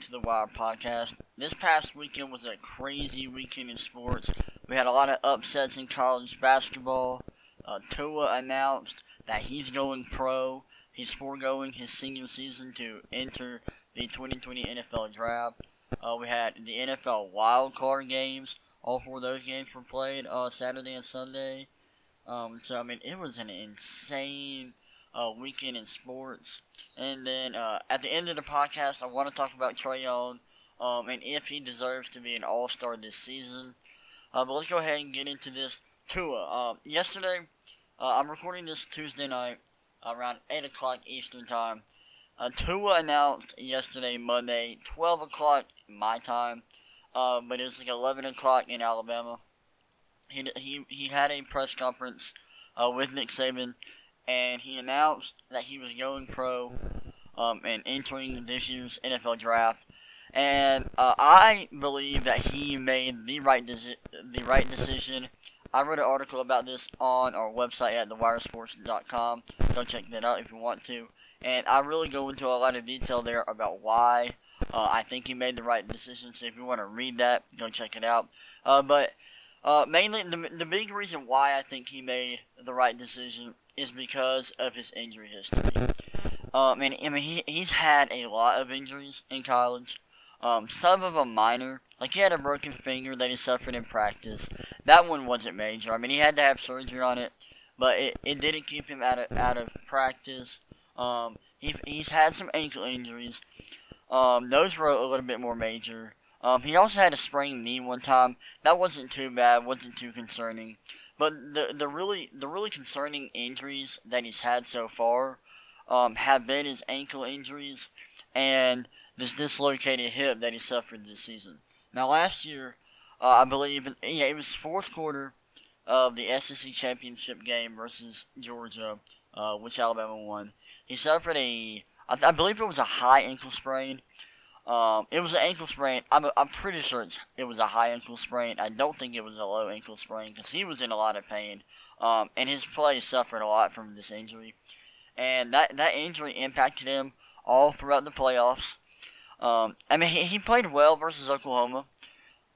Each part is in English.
to the Wild Podcast. This past weekend was a crazy weekend in sports. We had a lot of upsets in college basketball. Uh, Tua announced that he's going pro. He's foregoing his senior season to enter the 2020 NFL Draft. Uh, we had the NFL wild card games. All four of those games were played uh, Saturday and Sunday. Um, so I mean, it was an insane uh, weekend in sports. And then uh, at the end of the podcast, I want to talk about Trae Young um, and if he deserves to be an All Star this season. Uh, but let's go ahead and get into this. Tua. Uh, yesterday, uh, I'm recording this Tuesday night around 8 o'clock Eastern Time. Uh, Tua announced yesterday, Monday, 12 o'clock my time, uh, but it was like 11 o'clock in Alabama. He, he, he had a press conference with Nick Saban and he announced that he was going pro um, and entering this year's NFL draft. And uh, I believe that he made the right the right decision. I wrote an article about this on our website at thewiresports.com. Go check that out if you want to. And I really go into a lot of detail there about why uh, I think he made the right decision. So if you want to read that, go check it out. Uh, but uh, mainly, the, the big reason why I think he made the right decision is because of his injury history. Um, and I mean, he, he's had a lot of injuries in college. Um, some of them minor. Like, he had a broken finger that he suffered in practice. That one wasn't major. I mean, he had to have surgery on it, but it, it didn't keep him out of, out of practice. Um, he, he's had some ankle injuries. Um, those were a little bit more major. Um, he also had a sprained knee one time. That wasn't too bad, wasn't too concerning. But the the really the really concerning injuries that he's had so far um, have been his ankle injuries and this dislocated hip that he suffered this season. Now last year, uh, I believe, yeah, it was fourth quarter of the SEC championship game versus Georgia, uh, which Alabama won. He suffered a, I, I believe it was a high ankle sprain. Um, it was an ankle sprain. I'm, I'm pretty sure it was a high ankle sprain. I don't think it was a low ankle sprain because he was in a lot of pain. Um, and his play suffered a lot from this injury. And that, that injury impacted him all throughout the playoffs. Um, I mean, he, he played well versus Oklahoma.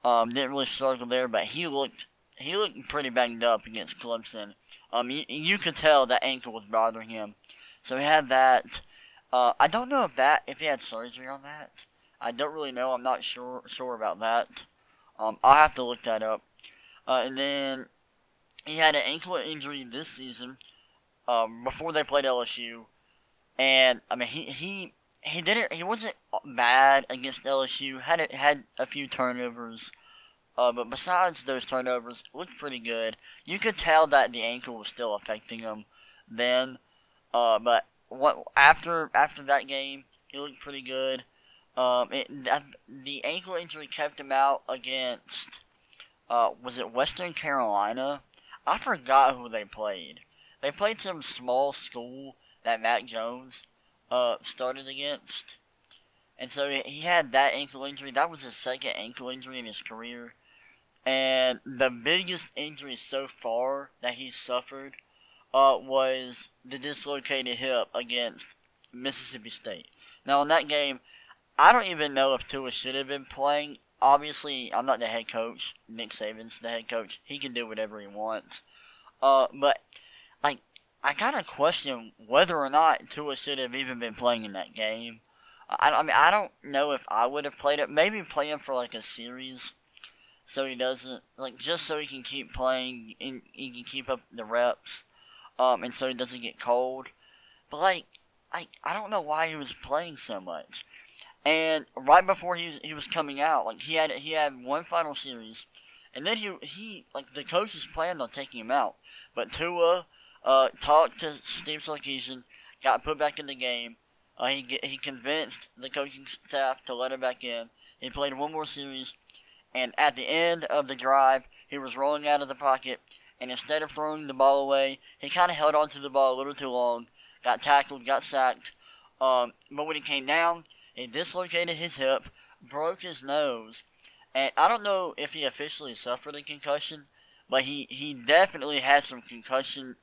Um, didn't really struggle there, but he looked he looked pretty banged up against Clemson. Um, you, you could tell that ankle was bothering him. So he had that. Uh, I don't know if that if he had surgery on that. I don't really know. I'm not sure sure about that. Um, I'll have to look that up. Uh, and then he had an ankle injury this season um, before they played LSU, and I mean he he he didn't he wasn't bad against LSU. Had a, had a few turnovers. Uh, but besides those turnovers, looked pretty good. You could tell that the ankle was still affecting him then. Uh, but what after after that game, he looked pretty good. Um, it, the ankle injury kept him out against, uh, was it Western Carolina? I forgot who they played. They played some small school that Mac Jones, uh, started against. And so he had that ankle injury. That was his second ankle injury in his career. And the biggest injury so far that he suffered, uh, was the dislocated hip against Mississippi State. Now in that game, I don't even know if Tua should have been playing. Obviously, I'm not the head coach. Nick Saban's the head coach. He can do whatever he wants. Uh, but like, I kind of question whether or not Tua should have even been playing in that game. I, I mean, I don't know if I would have played it. Maybe play him for like a series, so he doesn't like just so he can keep playing and he can keep up the reps, um, and so he doesn't get cold. But like, I I don't know why he was playing so much. And right before he he was coming out, like he had he had one final series, and then he he like the coaches planned on taking him out, but Tua uh, talked to Steve Sarkisian, got put back in the game. Uh, he he convinced the coaching staff to let him back in. He played one more series, and at the end of the drive, he was rolling out of the pocket, and instead of throwing the ball away, he kind of held onto the ball a little too long, got tackled, got sacked. Um, but when he came down, he dislocated his hip, broke his nose, and I don't know if he officially suffered a concussion, but he, he definitely had some concussion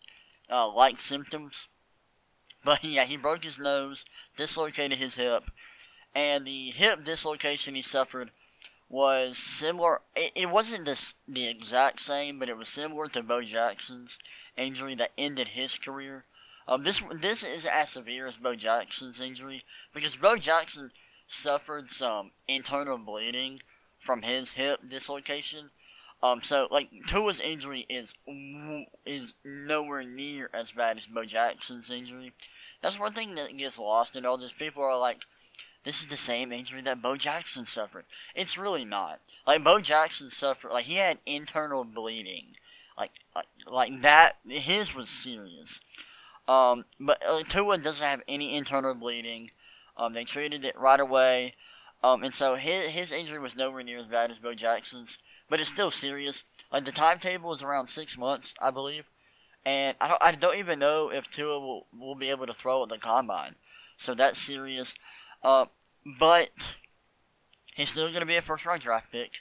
uh, like symptoms. But yeah, he broke his nose, dislocated his hip, and the hip dislocation he suffered was similar. It, it wasn't the, the exact same, but it was similar to Bo Jackson's injury that ended his career. Um, this this is as severe as Bo Jackson's injury because Bo Jackson suffered some internal bleeding from his hip dislocation. Um, so like Tua's injury is is nowhere near as bad as Bo Jackson's injury. That's one thing that gets lost in all this. People are like, this is the same injury that Bo Jackson suffered. It's really not. Like Bo Jackson suffered, like he had internal bleeding, like like, like that. His was serious. Um, but uh, Tua doesn't have any internal bleeding. Um, they treated it right away. Um, and so his his injury was nowhere near as bad as Bo Jackson's, but it's still serious. Like the timetable is around six months, I believe, and I don't I don't even know if Tua will will be able to throw at the combine. So that's serious. Uh, but he's still going to be a first round draft pick.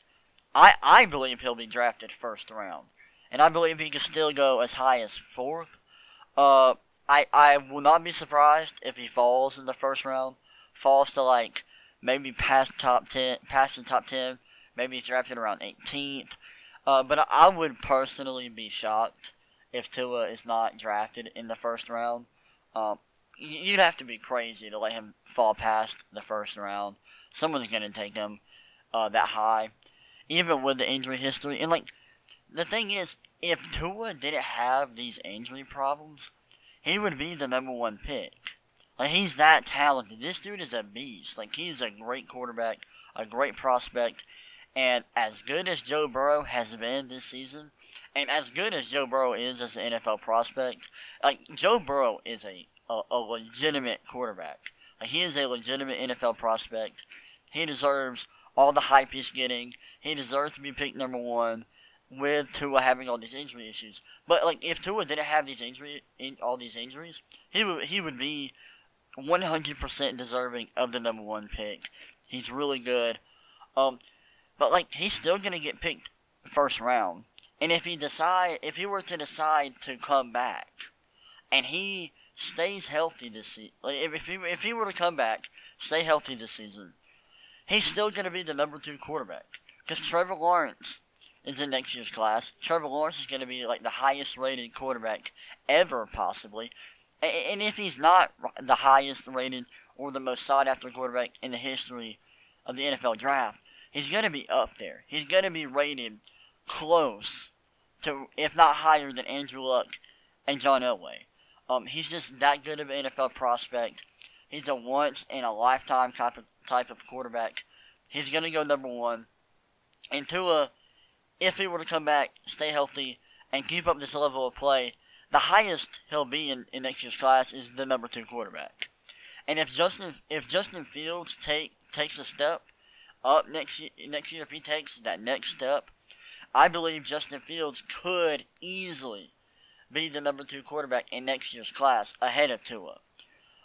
I I believe he'll be drafted first round, and I believe he can still go as high as fourth. Uh, I I will not be surprised if he falls in the first round, falls to like maybe past top ten, past the top ten, maybe he's drafted around 18th. Uh, but I would personally be shocked if Tua is not drafted in the first round. Um, you'd have to be crazy to let him fall past the first round. Someone's going to take him uh, that high, even with the injury history. And like the thing is, if Tua didn't have these injury problems, he would be the number one pick. Like he's that talented. This dude is a beast. Like he's a great quarterback, a great prospect, and as good as Joe Burrow has been this season, and as good as Joe Burrow is as an NFL prospect, like Joe Burrow is a a, a legitimate quarterback. Like, he is a legitimate NFL prospect. He deserves all the hype he's getting. He deserves to be picked number one with Tua having all these injury issues. But like if Tua didn't have these injury in, all these injuries, he would he would be 100% deserving of the number one pick. He's really good. Um, but like he's still gonna get picked first round. And if he decide if he were to decide to come back, and he stays healthy this season, like if he if he were to come back, stay healthy this season, he's still going to be the number two quarterback. Because Trevor Lawrence is in next year's class. Trevor Lawrence is going to be like the highest rated quarterback ever, possibly. And if he's not the highest rated or the most sought after quarterback in the history of the NFL draft, he's going to be up there. He's going to be rated close to, if not higher than Andrew Luck and John Elway. Um, he's just that good of an NFL prospect. He's a once in a lifetime type of type of quarterback. He's gonna go number one. And Tua, if he were to come back, stay healthy, and keep up this level of play, the highest he'll be in, in next year's class is the number two quarterback. And if Justin if Justin Fields take takes a step up next year, next year, if he takes that next step, I believe Justin Fields could easily be the number two quarterback in next year's class ahead of Tua.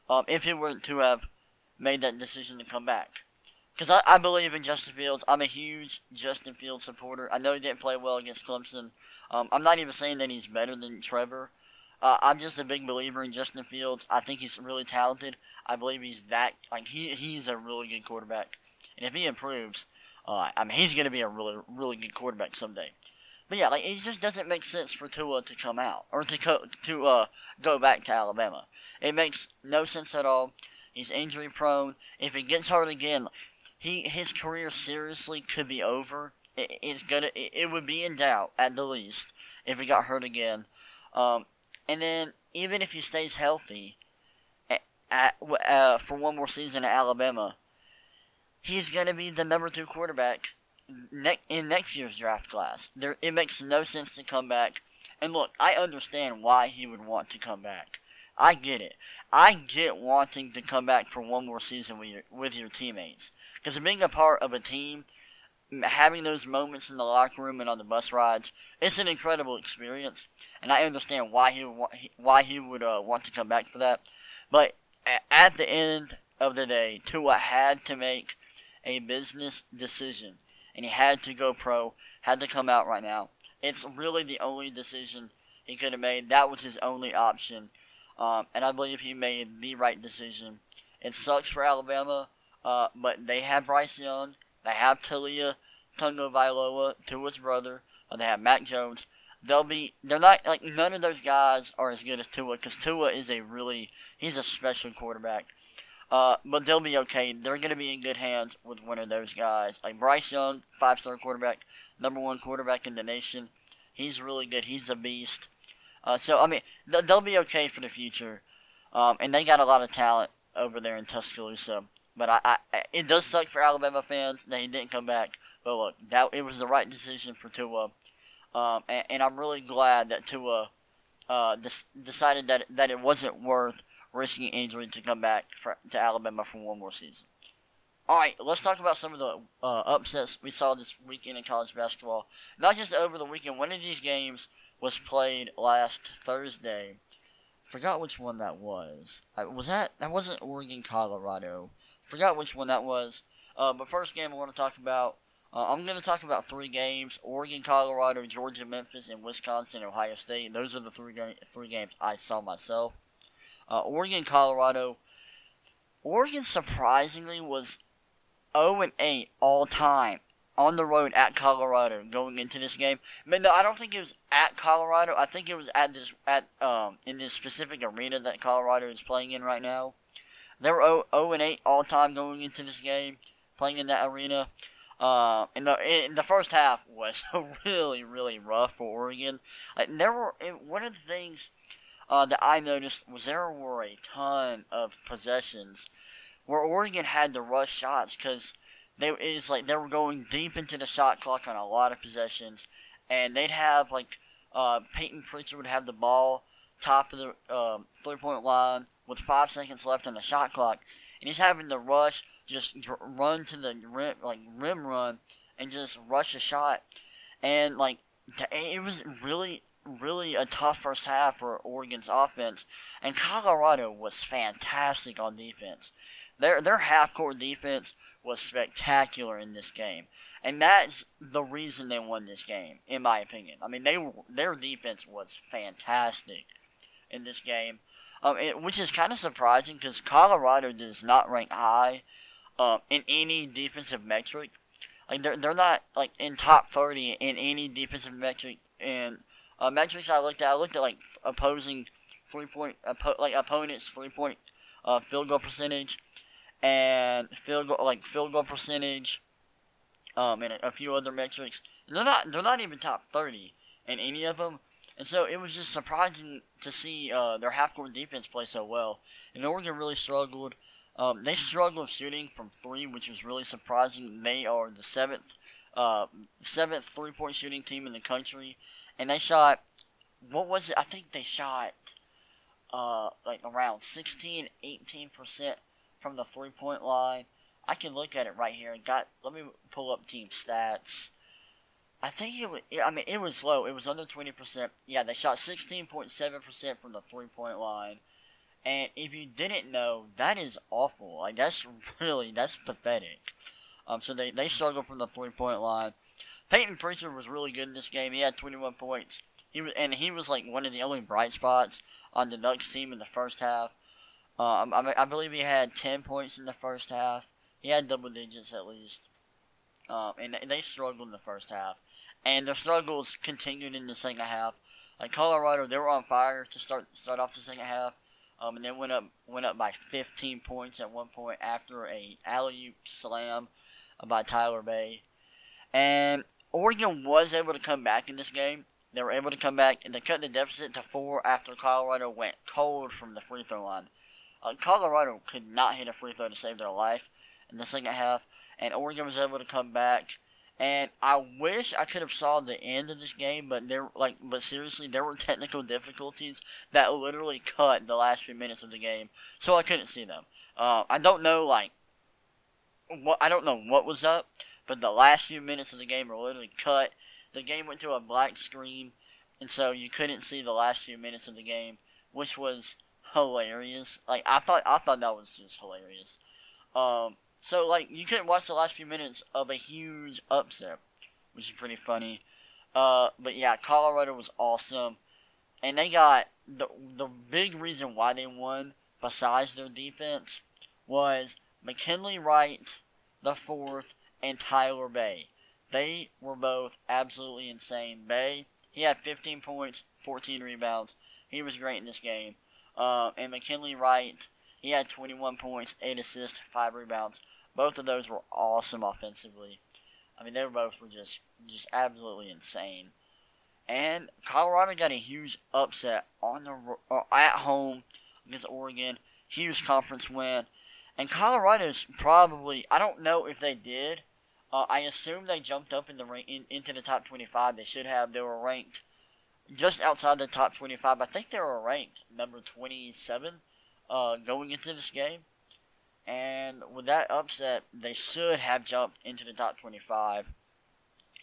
Um, if he were to have made that decision to come back. Because I, I believe in Justin Fields. I'm a huge Justin Fields supporter. I know he didn't play well against Clemson. Um, I'm not even saying that he's better than Trevor. Uh, I'm just a big believer in Justin Fields. I think he's really talented. I believe he's that like he he's a really good quarterback. And if he improves, uh, I mean he's going to be a really really good quarterback someday. But yeah, like it just doesn't make sense for Tua to come out or to co- to uh go back to Alabama. It makes no sense at all. He's injury prone. If he gets hurt again, he his career seriously could be over. It, it's gonna it, it, would be in doubt at the least if he got hurt again. Um, and then even if he stays healthy, at, at uh, for one more season at Alabama, he's gonna be the number two quarterback ne- in next year's draft class. There, it makes no sense to come back. And look, I understand why he would want to come back. I get it. I get wanting to come back for one more season with your, with your teammates. Because being a part of a team, having those moments in the locker room and on the bus rides, it's an incredible experience. And I understand why he why he would uh, want to come back for that. But at the end of the day, Tua had to make a business decision and he had to go pro, had to come out right now. It's really the only decision he could have made. That was his only option, um, and I believe he made the right decision. It sucks for Alabama. Uh, but they have Bryce Young. They have Taulia Tagovailoa, Tua's brother. Uh, they have Mac Jones. They'll be. They're not like none of those guys are as good as Tua because Tua is a really he's a special quarterback. Uh, but they'll be okay. They're going to be in good hands with one of those guys. Like Bryce Young, five star quarterback, number one quarterback in the nation. He's really good. He's a beast. Uh, so, I mean, they'll be okay for the future. Um, and they got a lot of talent over there in Tuscaloosa. But I, I, it does suck for Alabama fans that he didn't come back. But look, that it was the right decision for Tua. Um, and, and, I'm really glad that Tua uh, decided that that it wasn't worth risking injury to come back for, to Alabama for one more season. All right, let's talk about some of the uh, upsets we saw this weekend in college basketball. Not just over the weekend. One of these games was played last Thursday. Forgot which one that was. I, was that that wasn't Oregon Colorado? Forgot which one that was. Uh, but first game I want to talk about. Uh, I'm going to talk about three games: Oregon, Colorado, Georgia, Memphis, and Wisconsin, Ohio State. Those are the three ga- three games I saw myself. Uh, Oregon, Colorado. Oregon surprisingly was 0 and 8 all time on the road at Colorado going into this game. But no, I don't think it was at Colorado. I think it was at this at um in this specific arena that Colorado is playing in right now. They were 0, 0 and 8 all time going into this game, playing in that arena. Uh, in the in the first half was really really rough for Oregon. Like there were one of the things uh, that I noticed was there were a ton of possessions where Oregon had to rush shots because they it's like they were going deep into the shot clock on a lot of possessions, and they'd have like uh, Payton Pritchard would have the ball top of the uh, three point line with five seconds left on the shot clock, and he's having to rush, just run to the rim, like rim run, and just rush a shot, and like it was really really a tough first half for Oregon's offense, and Colorado was fantastic on defense. Their their half court defense was spectacular in this game, and that's the reason they won this game, in my opinion. I mean, they their defense was fantastic in this game, um, it, which is kind of surprising because Colorado does not rank high um, in any defensive metric. Like they're they're not like in top thirty in any defensive metric and uh, metrics I looked at. I looked at like opposing three point like opponents three point uh, field goal percentage and field goal like field goal percentage, um, and a, few other metrics. They're not they're not even top thirty in any of them. And so it was just surprising to see uh, their half court defense play so well. And Oregon really struggled. Um, they struggled shooting from three, which was really surprising. They are the seventh, uh, seventh three point shooting team in the country, and they shot. What was it? I think they shot, uh, like around 16, 18 percent from the three point line. I can look at it right here. and Got let me pull up team stats. I think it was. I mean, it was low. It was under twenty percent. Yeah, they shot sixteen point seven percent from the three point line. And if you didn't know, that is awful. Like that's really that's pathetic. Um, so they they struggled from the three point line. Payton Pritchard was really good in this game. He had twenty one points. He was and he was like one of the only bright spots on the Ducks team in the first half. Uh, I, I, believe he had 10 points in the first half. He had double digits at least. Um, and they struggled in the first half. And their struggles continued in the second half. Like Colorado, they were on fire to start start off the second half. Um, and they went up went up by 15 points at one point after a alley oop slam by Tyler Bey. And Oregon was able to come back in this game. They were able to come back and they cut the deficit to four after Colorado went cold from the free throw line. Uh, Colorado could not hit a free throw to save their life in the second half, and Oregon was able to come back. And I wish I could have saw the end of this game, but there, like, but seriously, there were technical difficulties that literally cut the last few minutes of the game, so I couldn't see them. Uh, I don't know, like, what I don't know what was up, but the last few minutes of the game were literally cut. The game went to a black screen, and so you couldn't see the last few minutes of the game, which was hilarious. Like I thought, I thought that was just hilarious. Um, so like you couldn't watch the last few minutes of a huge upset, which is pretty funny. Uh, but yeah, Colorado was awesome, and they got the the big reason why they won, besides their defense, was McKinley Wright, the fourth, and Tyler Bey. They were both absolutely insane. Bey he had 15 points, 14 rebounds. He was great in this game. Uh, and McKinley Wright, he had 21 points, 8 assists, 5 rebounds. Both of those were awesome offensively. I mean, they were both were just just absolutely insane. And Colorado got a huge upset on the uh, at home against Oregon. Huge conference win. And Colorado's probably I don't know if they did. Uh, I assume they jumped up in the in, into the top 25. They should have. They were ranked just outside the top 25. I think they were ranked number 27 uh, going into this game. And with that upset, they should have jumped into the top 25.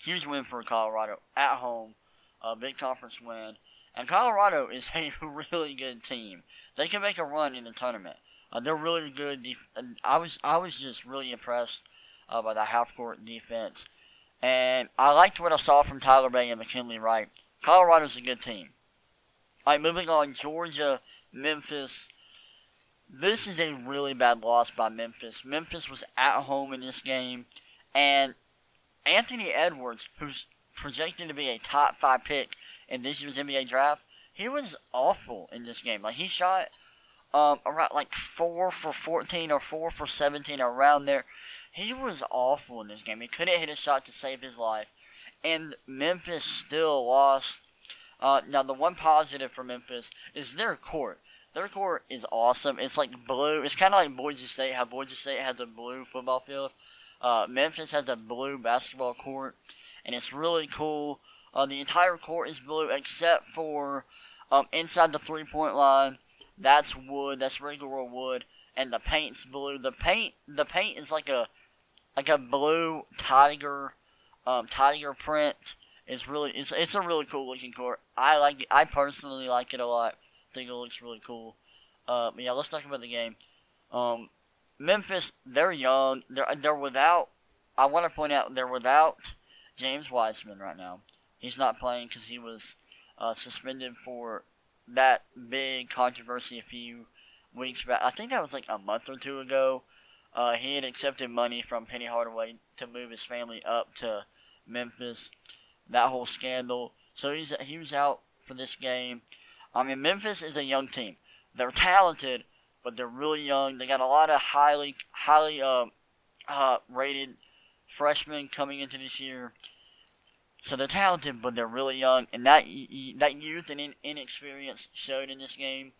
Huge win for Colorado at home. A big conference win. And Colorado is a really good team. They can make a run in the tournament. Uh, they're really good. Def- I was I was just really impressed uh, by the half court defense, and I liked what I saw from Tyler Bey and McKinley Wright. Colorado's a good team. All right, moving on. Georgia, Memphis. This is a really bad loss by Memphis. Memphis was at home in this game, and Anthony Edwards, who's projected to be a top five pick in this year's NBA draft, he was awful in this game. Like he shot um, around like four for fourteen or four for seventeen around there. He was awful in this game. He couldn't hit a shot to save his life, and Memphis still lost. Uh, now the one positive for Memphis is their court. Their court is awesome. It's like blue. It's kind of like Boise State. How Boise State has a blue football field. Uh, Memphis has a blue basketball court, and it's really cool. Uh, the entire court is blue except for um, inside the three point line. That's wood. That's regular wood, and the paint's blue. The paint, the paint is like a like a blue tiger, um, tiger print. It's really it's it's a really cool looking court. I like it. I personally like it a lot think it looks really cool. Uh, but yeah, let's talk about the game. Um, Memphis, they're young. They're they're without. I want to point out they're without James Wiseman right now. He's not playing because he was uh, suspended for that big controversy a few weeks back. I think that was like a month or two ago. Uh, he had accepted money from Penny Hardaway to move his family up to Memphis. That whole scandal. So he's he was out for this game. I mean, Memphis is a young team. They're talented, but they're really young. They got a lot of highly, highly uh, uh, rated freshmen coming into this year. So they're talented, but they're really young, and that that youth and inexperience showed in this game.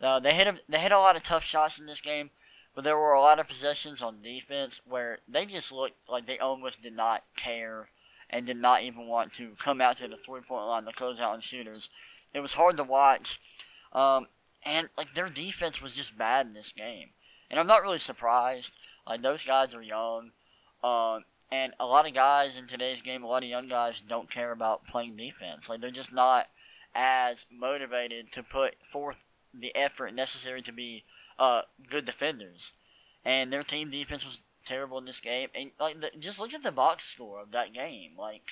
Uh, they hit a, they hit a lot of tough shots in this game, but there were a lot of possessions on defense where they just looked like they almost did not care and did not even want to come out to the three point line to close out on shooters. It was hard to watch. Um, and like their defense was just bad in this game. And I'm not really surprised. Like those guys are young. Um, and a lot of guys in today's game, a lot of young guys don't care about playing defense. Like they're just not as motivated to put forth the effort necessary to be uh, good defenders. And their team defense was terrible in this game. And like the, just look at the box score of that game. Like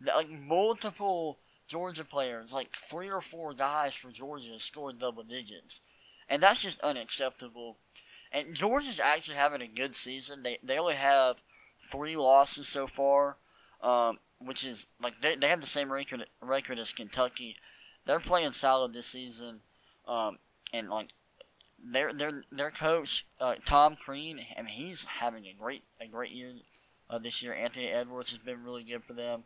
the, like multiple Georgia players, like three or four guys for Georgia scored double digits. And that's just unacceptable. And Georgia's actually having a good season. They they only have three losses so far, um, which is like they, they have the same record record as Kentucky. They're playing solid this season, um, and like their their their coach uh, Tom Crean, I mean he's having a great a great year uh, this year. Anthony Edwards has been really good for them.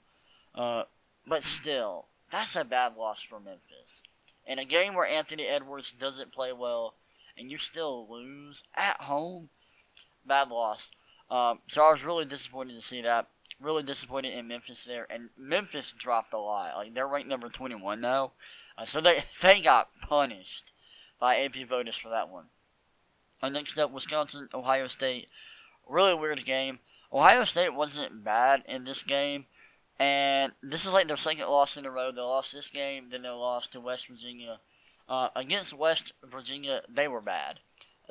Uh, but still, that's a bad loss for Memphis. In a game where Anthony Edwards doesn't play well, and you still lose at home, bad loss. Um, so I was really disappointed to see that. Really disappointed in Memphis there, and Memphis dropped a lot. Like they're ranked number twenty one now, uh, so they they got punished by AP voters for that one. Uh, next up, Wisconsin, Ohio State. Really weird game. Ohio State wasn't bad in this game. And this is like their second loss in a row. They lost this game, then they lost to West Virginia. Uh, against West Virginia, they were bad.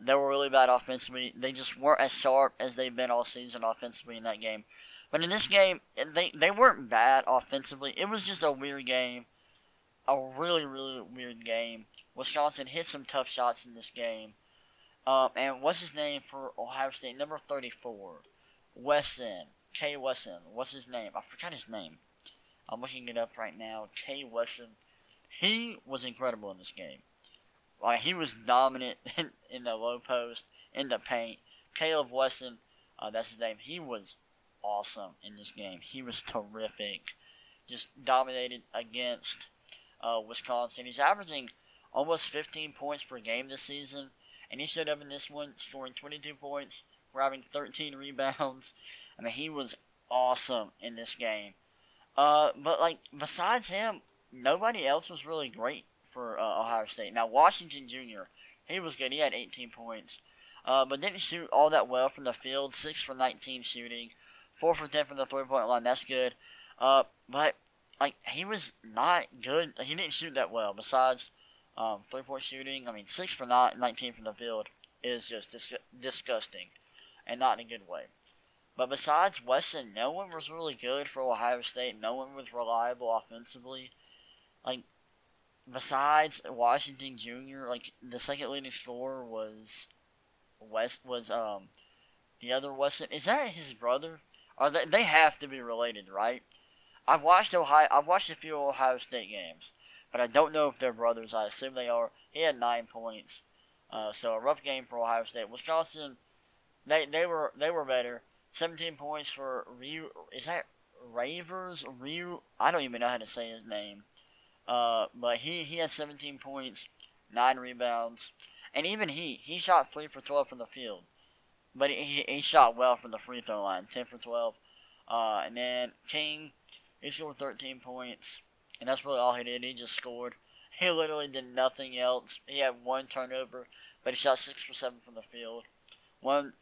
They were really bad offensively. They just weren't as sharp as they've been all season offensively in that game. But in this game, they, they weren't bad offensively. It was just a weird game. A really, really weird game. Wisconsin hit some tough shots in this game. Um, and what's his name for Ohio State? Number 34. Wesson. K. Wesson. What's his name? I forgot his name. I'm looking it up right now. K. Wesson. He was incredible in this game. Like, he was dominant in, in the low post, in the paint. Kaleb Wesson, uh, that's his name. He was awesome in this game. He was terrific. Just dominated against uh, Wisconsin. He's averaging almost 15 points per game this season. And he showed up in this one, scoring 22 points, grabbing 13 rebounds. I mean, he was awesome in this game. Uh, but like besides him, nobody else was really great for uh, Ohio State. Now Washington Jr. He was good. He had 18 points, uh, but didn't shoot all that well from the field. Six for 19 shooting, four for 10 from the three point line. That's good. Uh, but like he was not good. He didn't shoot that well. Besides um, three point shooting, I mean six for not 19 from the field is just dis- disgusting, and not in a good way. But besides Wesson, no one was really good for Ohio State. No one was reliable offensively. Like, besides Washington Jr., like the second leading scorer was West was um the other Wesson. Is that his brother? Are they? They have to be related, right? I've watched Ohio. I've watched a few Ohio State games, but I don't know if they're brothers. I assume they are. He had nine points, uh, so a rough game for Ohio State. Wisconsin, they they were they were better. 17 points for Ryu. Is that Ravers? Ryu? I don't even know how to say his name. Uh, but he, he had 17 points, 9 rebounds. And even he, he shot 3 for 12 from the field. But he, he shot well from the free throw line, 10 for 12. Uh, and then King, he scored 13 points. And that's really all he did. He just scored. He literally did nothing else. He had one turnover, but he shot 6 for 7 from the field. One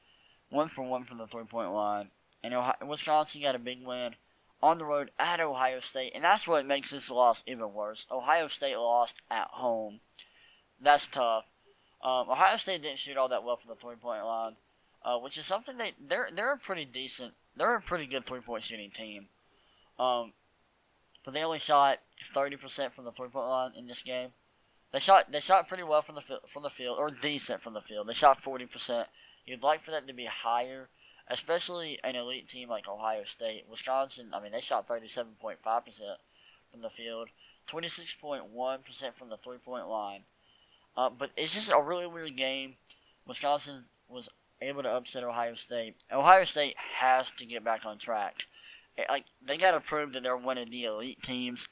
one for one from the three point line. And Ohio, Wisconsin got a big win on the road at Ohio State, and that's what makes this loss even worse. Ohio State lost at home. That's tough. Um, Ohio State didn't shoot all that well from the three point line, uh, which is something they they're they're a pretty decent, they're a pretty good three point shooting team. Um, but they only shot thirty percent from the three point line in this game. They shot they shot pretty well from the from the field, or decent from the field. They shot forty percent. You'd like for that to be higher, especially an elite team like Ohio State. Wisconsin, I mean, they shot 37.5% from the field, 26.1% from the three point line. Uh, but it's just a really weird game. Wisconsin was able to upset Ohio State. Ohio State has to get back on track. It, like they got to prove that they're one of the elite teams.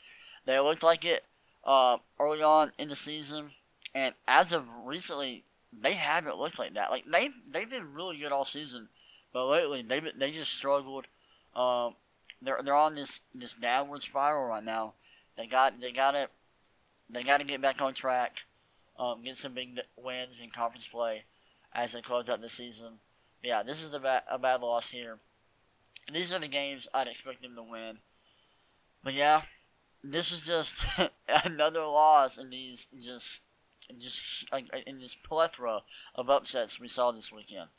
They looked like it uh, early on in the season, and as of recently, they haven't looked like that. Like they they've been really good all season, but lately they they just struggled. Um, they're they're on this this downward spiral right now. They got they got to they got to get back on track. Um, get some big wins in conference play as they close out the season. But yeah, this is a bad a bad loss here. These are the games I'd expect them to win. But yeah, this is just another loss in these just just in this plethora of upsets we saw this weekend.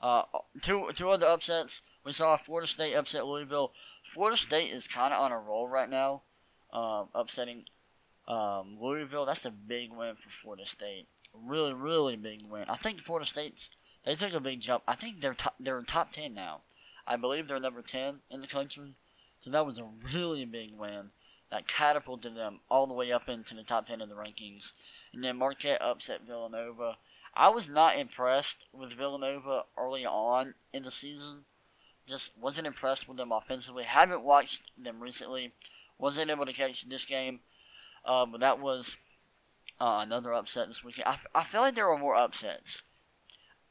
Uh, two two other upsets. We saw Florida State upset Louisville. Florida State is kind of on a roll right now, um, upsetting um, Louisville. That's a big win for Florida State. Really, really big win. I think Florida State's they took a big jump. I think they're top, they're in top ten now. I believe they're number ten in the country. So that was a really big win that catapulted them all the way up into the top 10 of the rankings. And then Marquette upset Villanova. I was not impressed with Villanova early on in the season. Just wasn't impressed with them offensively. Haven't watched them recently. Wasn't able to catch this game. Uh, but that was uh, another upset this weekend. I, I feel like there were more upsets.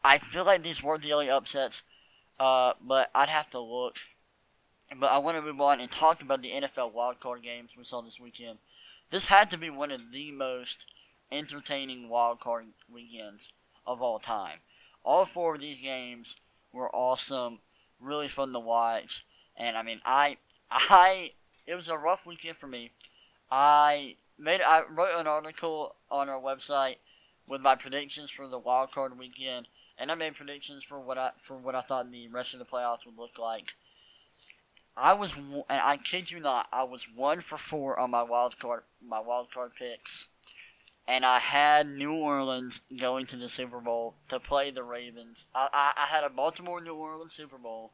I feel like these were the only upsets. Uh, but I'd have to look but I want to move on and talk about the NFL wildcard games we saw this weekend. This had to be one of the most entertaining wildcard weekends of all time. All four of these games were awesome, really fun to watch, and I mean, I, I, it was a rough weekend for me. I made, I wrote an article on our website with my predictions for the wildcard weekend, and I made predictions for what I, for what I thought the rest of the playoffs would look like. I was, and I kid you not, I was one for four on my wild card, my wild card picks, and I had New Orleans going to the Super Bowl to play the Ravens. I, I, I had a Baltimore New Orleans Super Bowl,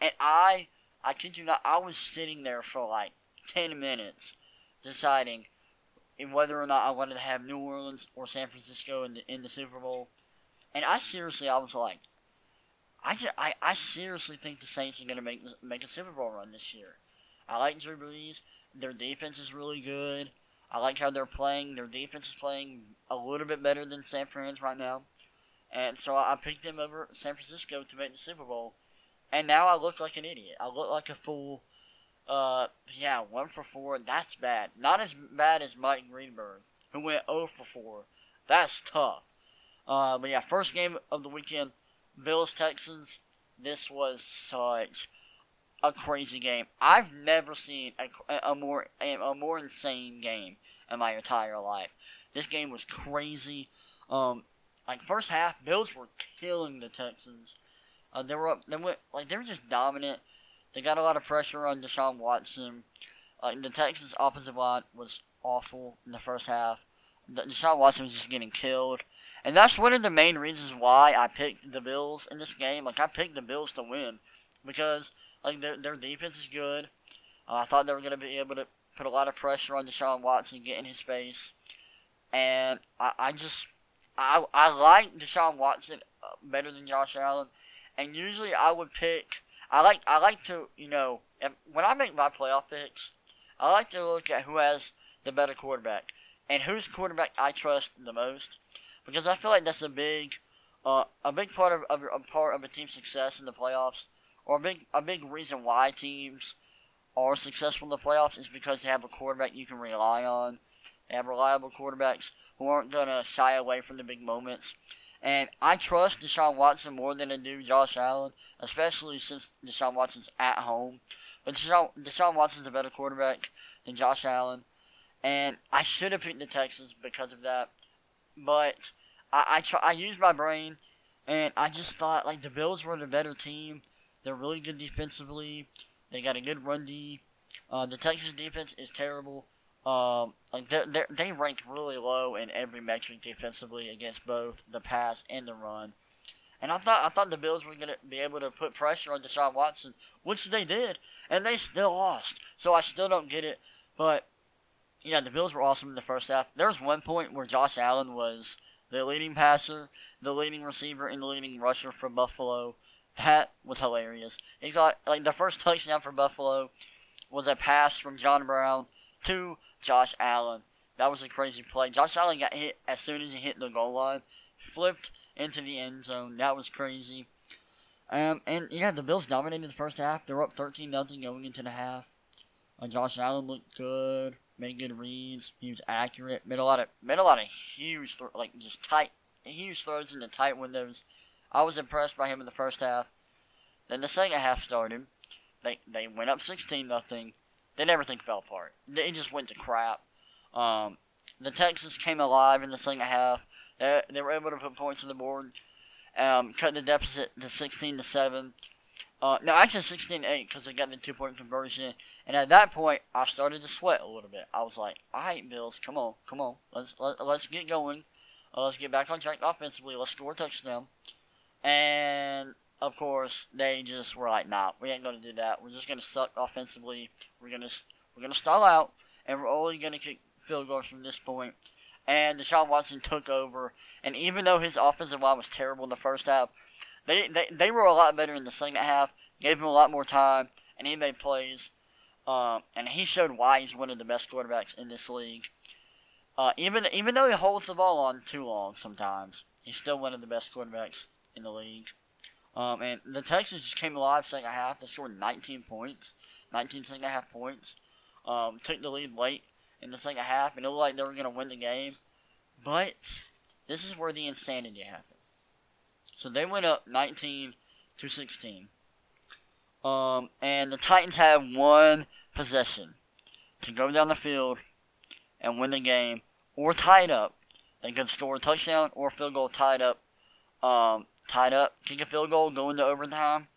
and I I kid you not, I was sitting there for like ten minutes deciding whether or not I wanted to have New Orleans or San Francisco in the in the Super Bowl. And I seriously, I was like, I, just, I, I seriously think the Saints are going to make make a Super Bowl run this year. I like Drew Brees. Their defense is really good. I like how they're playing. Their defense is playing a little bit better than San Fran's right now. And so I picked them over San Francisco to make the Super Bowl. And now I look like an idiot. I look like a fool. Uh, yeah, 1 for 4. That's bad. Not as bad as Mike Greenberg, who went 0 for 4. That's tough. Uh, but yeah, first game of the weekend, Bills Texans. This was such a crazy game. I've never seen a, a more a, more insane game in my entire life. This game was crazy. Um, like first half, Bills were killing the Texans. Uh, they were up. They went like they were just dominant. They got a lot of pressure on Deshaun Watson. Like the Texans' offensive line was awful in the first half. Deshaun Watson was just getting killed, and that's one of the main reasons why I picked the Bills in this game. Like I picked the Bills to win because like their their defense is good. Uh, I thought they were going to be able to put a lot of pressure on Deshaun Watson, get in his face, and I, I just I I like Deshaun Watson uh, better than Josh Allen, and usually I would pick I like I like to you know if, when I make my playoff picks, I like to look at who has the better quarterback and whose quarterback I trust the most because I feel like that's a big uh, a big part of, of a part of a team's success in the playoffs or a big a big reason why teams are successful in the playoffs is because they have a quarterback you can rely on. They have reliable quarterbacks who aren't gonna shy away from the big moments. And I trust Deshaun Watson more than I do Josh Allen, especially since Deshaun Watson's at home. But Deshaun, Deshaun Watson's a better quarterback than Josh Allen. And I should have picked the Texans because of that. But I, I, try, I used my brain, and I just thought, like, the Bills were the better team. They're really good defensively. They got a good run D. Uh, the Texas defense is terrible. Um, like they they ranked really low in every metric defensively against both the pass and the run. And I thought I thought the Bills were gonna be able to put pressure on Deshaun Watson, which they did, and they still lost. So I still don't get it. But yeah, the Bills were awesome in the first half. There was one point where Josh Allen was the leading passer, the leading receiver, and the leading rusher for Buffalo. That was hilarious. He got like the first touchdown for Buffalo was a pass from John Brown to Josh Allen. That was a crazy play. Josh Allen got hit as soon as he hit the goal line, flipped into the end zone. That was crazy. Um, and yeah, the Bills dominated the first half. They were up thirteen nothing going into the half. Uh, Josh Allen looked good, made good reads. He was accurate, made a lot of made a lot of huge like just tight huge throws in the tight windows. I was impressed by him in the first half. Then the second half started. They they went up sixteen nothing. Then everything fell apart. It just went to crap. Um, the Texans came alive in the second half. They, they were able to put points on the board, um, cut the deficit to sixteen to seven. Uh, no, actually 16-8 because I got the two-point conversion. And at that point, I started to sweat a little bit. I was like, all right, Bills, come on, come on. Let's, let, let's get going. Uh, let's get back on track offensively. Let's score a touchdown. And of course, they just were like, "Nah, we ain't gonna do that. We're just gonna suck offensively. We're gonna we're gonna stall out, and we're only gonna kick field goals from this point." And Deshaun Watson took over, and even though his offensive line was terrible in the first half, they they, they were a lot better in the second half. Gave him a lot more time, and he made plays. Um, and he showed why he's one of the best quarterbacks in this league. Uh, even even though he holds the ball on too long sometimes, he's still one of the best quarterbacks in the league. Um, and the Texans just came alive second half. They scored 19 points, 19 second half points. Um, took the lead late in the second half, and it looked like they were going to win the game. But this is where the insanity happened. So they went up 19 to 16. Um, and the Titans had one possession to go down the field and win the game, or tied up. They could score a touchdown or field goal tied up um, tied up, kick a field goal, go into overtime,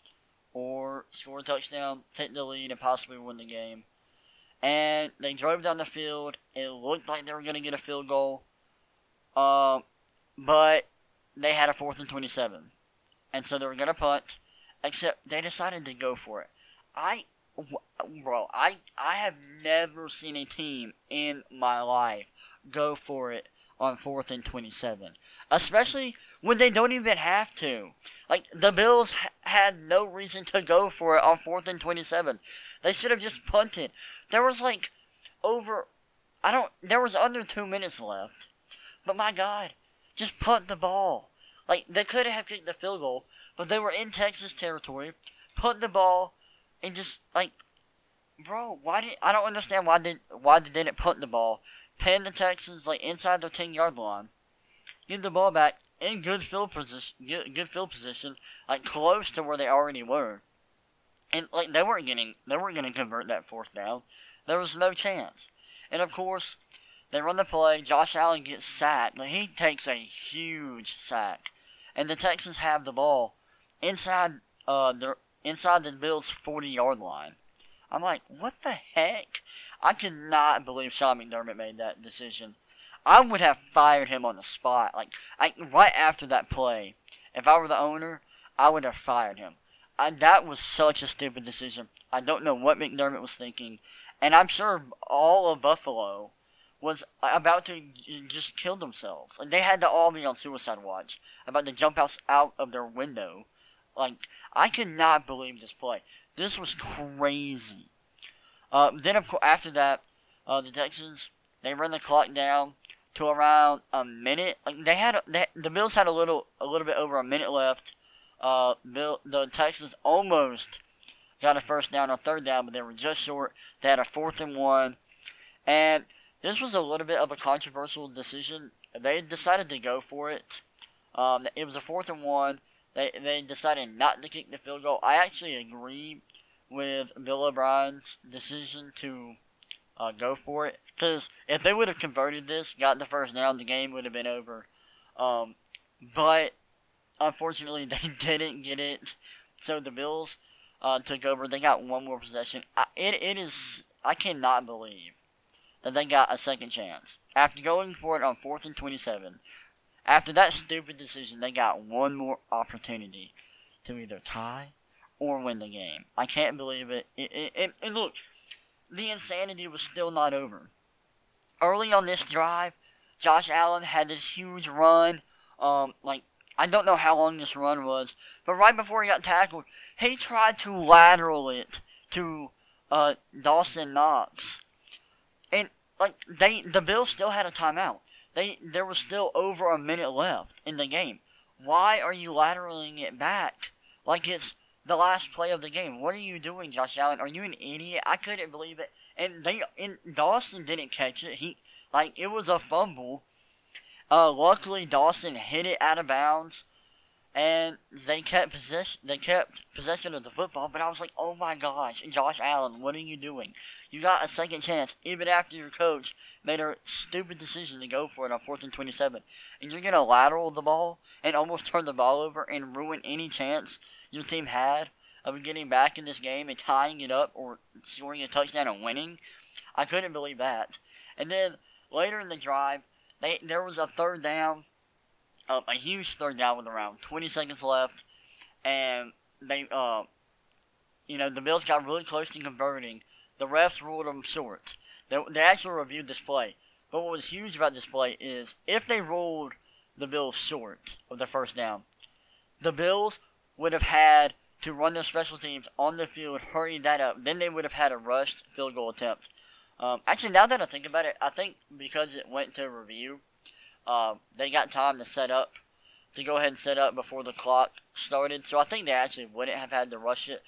or score a touchdown, take the lead, and possibly win the game. And they drove down the field. It looked like they were going to get a field goal. Um, but they had a fourth and 27. And so they were going to punt, except they decided to go for it. I, bro, I, I have never seen a team in my life go for it on fourth and 27. Especially when they don't even have to. Like, the Bills ha- had no reason to go for it on fourth and 27. They should have just punted. There was like over, I don't, there was under two minutes left. But my God, just punt the ball. Like, they could have kicked the field goal, but they were in Texas territory, punt the ball, and just, like, bro, why did, I don't understand why did, why they didn't punt the ball, pin the Texans, like, inside their 10 yard line, get the ball back in good field position, good, good field position, like, close to where they already were. And, like, they weren't getting, they weren't going to convert that fourth down. There was no chance. And, of course, they run the play. Josh Allen gets sacked. He takes a huge sack. And the Texans have the ball inside uh their inside the Bills' 40 yard line. I'm like, what the heck? I could not believe Sean McDermott made that decision. I would have fired him on the spot. Like, I, right after that play, if I were the owner, I would have fired him. And that was such a stupid decision. I don't know what McDermott was thinking. And I'm sure all of Buffalo was about to just kill themselves. Like they had to all be on suicide watch, about to jump out out of their window. Like I could not believe this play. This was crazy. Uh, then of course after that, uh, the Texans they run the clock down to around a minute. Like they had they, the Bills had a little a little bit over a minute left. Uh, Bill, the Texans almost got a first down on third down, but they were just short. They had a fourth and one, and this was a little bit of a controversial decision. They decided to go for it. Um, it was a fourth and one. They they decided not to kick the field goal. I actually agree with Bill O'Brien's decision to uh, go for it because if they would have converted this, got the first down, the game would have been over. Um, but unfortunately, they didn't get it. So the Bills uh, took over. They got one more possession. I, it it is I cannot believe that they got a second chance. After going for it on 4th and 27, after that stupid decision, they got one more opportunity to either tie or win the game. I can't believe it. and look, the insanity was still not over. Early on this drive, Josh Allen had this huge run. Um, like, I don't know how long this run was, but right before he got tackled, he tried to lateral it to uh, Dawson Knox. And like they the Bills still had a timeout. They there was still over a minute left in the game. Why are you lateraling it back like it's the last play of the game? What are you doing, Josh Allen? Are you an idiot? I couldn't believe it. And they and Dawson didn't catch it. He like it was a fumble. Uh, luckily Dawson hit it out of bounds and they kept possession. They kept possession of the football. But I was like, oh my gosh, Josh Allen, what are you doing? You got a second chance, even after your coach made a stupid decision to go for it on fourth and twenty-seven, and you're gonna lateral the ball and almost turn the ball over and ruin any chance your team had of getting back in this game and tying it up or scoring a touchdown and winning. I couldn't believe that. And then later in the drive, they there was a third down um, a huge third down with around 20 seconds left, and they, uh, you know, the Bills got really close to converting. The refs ruled them short. They, they actually reviewed this play. But what was huge about this play is if they ruled the Bills short of the first down, the Bills would have had to run their special teams on the field, hurry that up. Then they would have had a rushed field goal attempt. Um, actually, now that I think about it, I think because it went to review, uh, they got time to set up, to go ahead and set up before the clock started. So I think they actually wouldn't have had to rush it.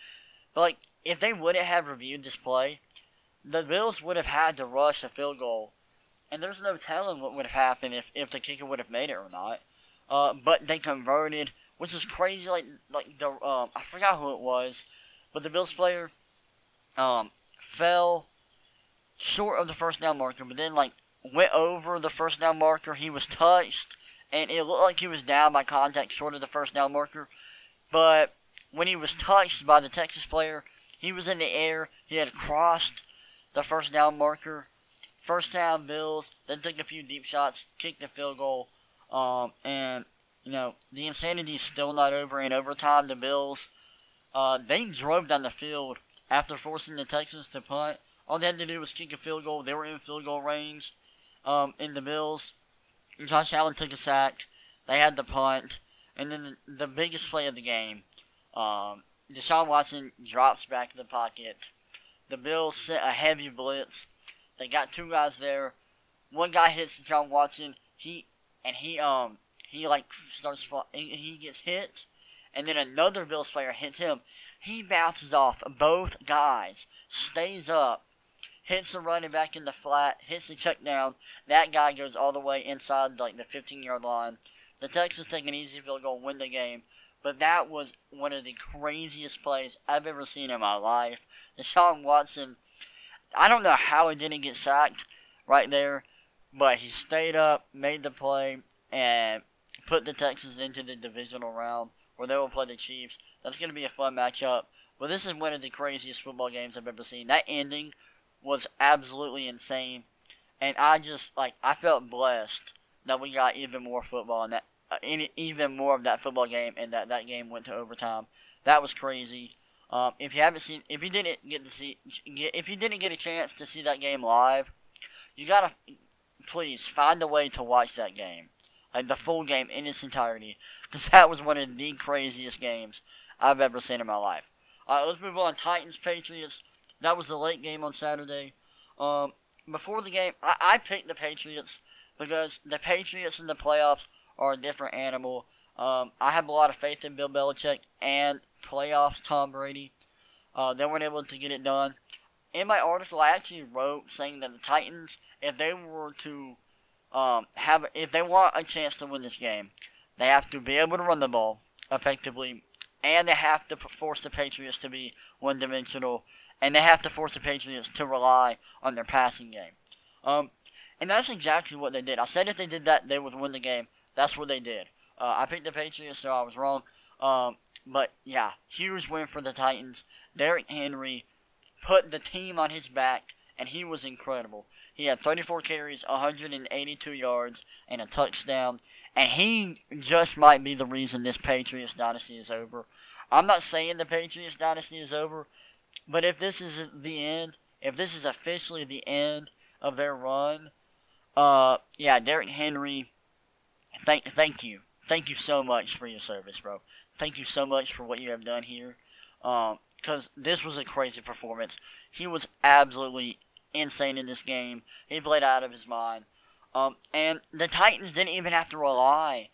But like, if they wouldn't have reviewed this play, the Bills would have had to rush a field goal. And there's no telling what would have happened if, if the kicker would have made it or not. Uh, but they converted, which is crazy. Like, like the um, I forgot who it was, but the Bills player um, fell short of the first down marker, but then like went over the first down marker. He was touched, and it looked like he was down by contact short of the first down marker. But when he was touched by the Texas player, he was in the air. He had crossed the first down marker. First down Bills, then took a few deep shots, kicked the field goal. Um, and you know the insanity is still not over. In overtime, the Bills, uh, they drove down the field after forcing the Texans to punt. All they had to do was kick a field goal. They were in field goal range. Um, in the Bills, Josh Allen took a sack. They had the punt, and then the, the biggest play of the game, um, Deshaun Watson drops back in the pocket. The Bills set a heavy blitz. They got two guys there. One guy hits Deshaun Watson. He and he um he like starts he gets hit, and then another Bills player hits him. He bounces off both guys, stays up, hits the running back in the flat, hits the check down. That guy goes all the way inside like the 15 yard line. The Texans take an easy field goal, win the game. But that was one of the craziest plays I've ever seen in my life. Deshaun Watson, I don't know how he didn't get sacked right there, but he stayed up, made the play, and put the Texans into the divisional round where they will play the Chiefs. That's going to be a fun matchup. But this is one of the craziest football games I've ever seen. That ending was absolutely insane, and I just like I felt blessed that we got even more football and that uh, even more of that football game, and that that game went to overtime. That was crazy. Um, if you haven't seen, if you didn't get to see, get, if you didn't get a chance to see that game live, you gotta please find a way to watch that game, like the full game in its entirety, because that was one of the craziest games I've ever seen in my life. All right, let's move on. Titans Patriots. That was the late game on Saturday. Um, before the game, I, I picked the Patriots because the Patriots in the playoffs are a different animal. Um, I have a lot of faith in Bill Belichick and playoffs Tom Brady. Uh, they weren't able to get it done. In my article, I actually wrote saying that the Titans, if they were to um, have, if they want a chance to win this game, they have to be able to run the ball effectively, and they have to force the Patriots to be one-dimensional and they have to force the Patriots to rely on their passing game. Um, and that's exactly what they did. I said if they did that, they would win the game. That's what they did. Uh, I picked the Patriots, so I was wrong. Um, but yeah, huge win for the Titans. Derrick Henry put the team on his back, and he was incredible. He had 34 carries, 182 yards, and a touchdown. And he just might be the reason this Patriots dynasty is over. I'm not saying the Patriots dynasty is over, but if this is the end, if this is officially the end of their run, uh, yeah, Derrick Henry, thank, thank you. Thank you so much for your service, bro. Thank you so much for what you have done here. Um, because this was a crazy performance. He was absolutely insane in this game. He played out of his mind. Um, and the Titans didn't even have to rely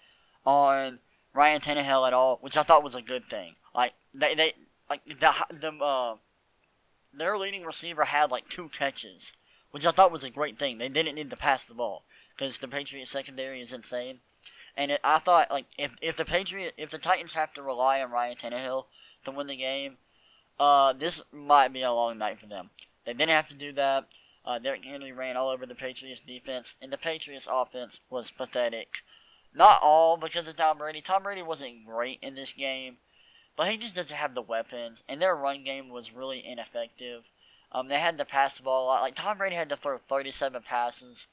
on Ryan Tannehill at all, which I thought was a good thing. Like they, they like the the uh, their leading receiver had like two catches, which I thought was a great thing. They didn't need to pass the ball because the Patriots secondary is insane. And it, I thought like if if the Patriot if the Titans have to rely on Ryan Tannehill to win the game, uh, this might be a long night for them. They didn't have to do that. Uh, Derrick Henry ran all over the Patriots defense, and the Patriots offense was pathetic. Not all because of Tom Brady. Tom Brady wasn't great in this game, but he just doesn't have the weapons, and their run game was really ineffective. Um, they had to pass the ball a lot. Like Tom Brady had to throw 37 passes.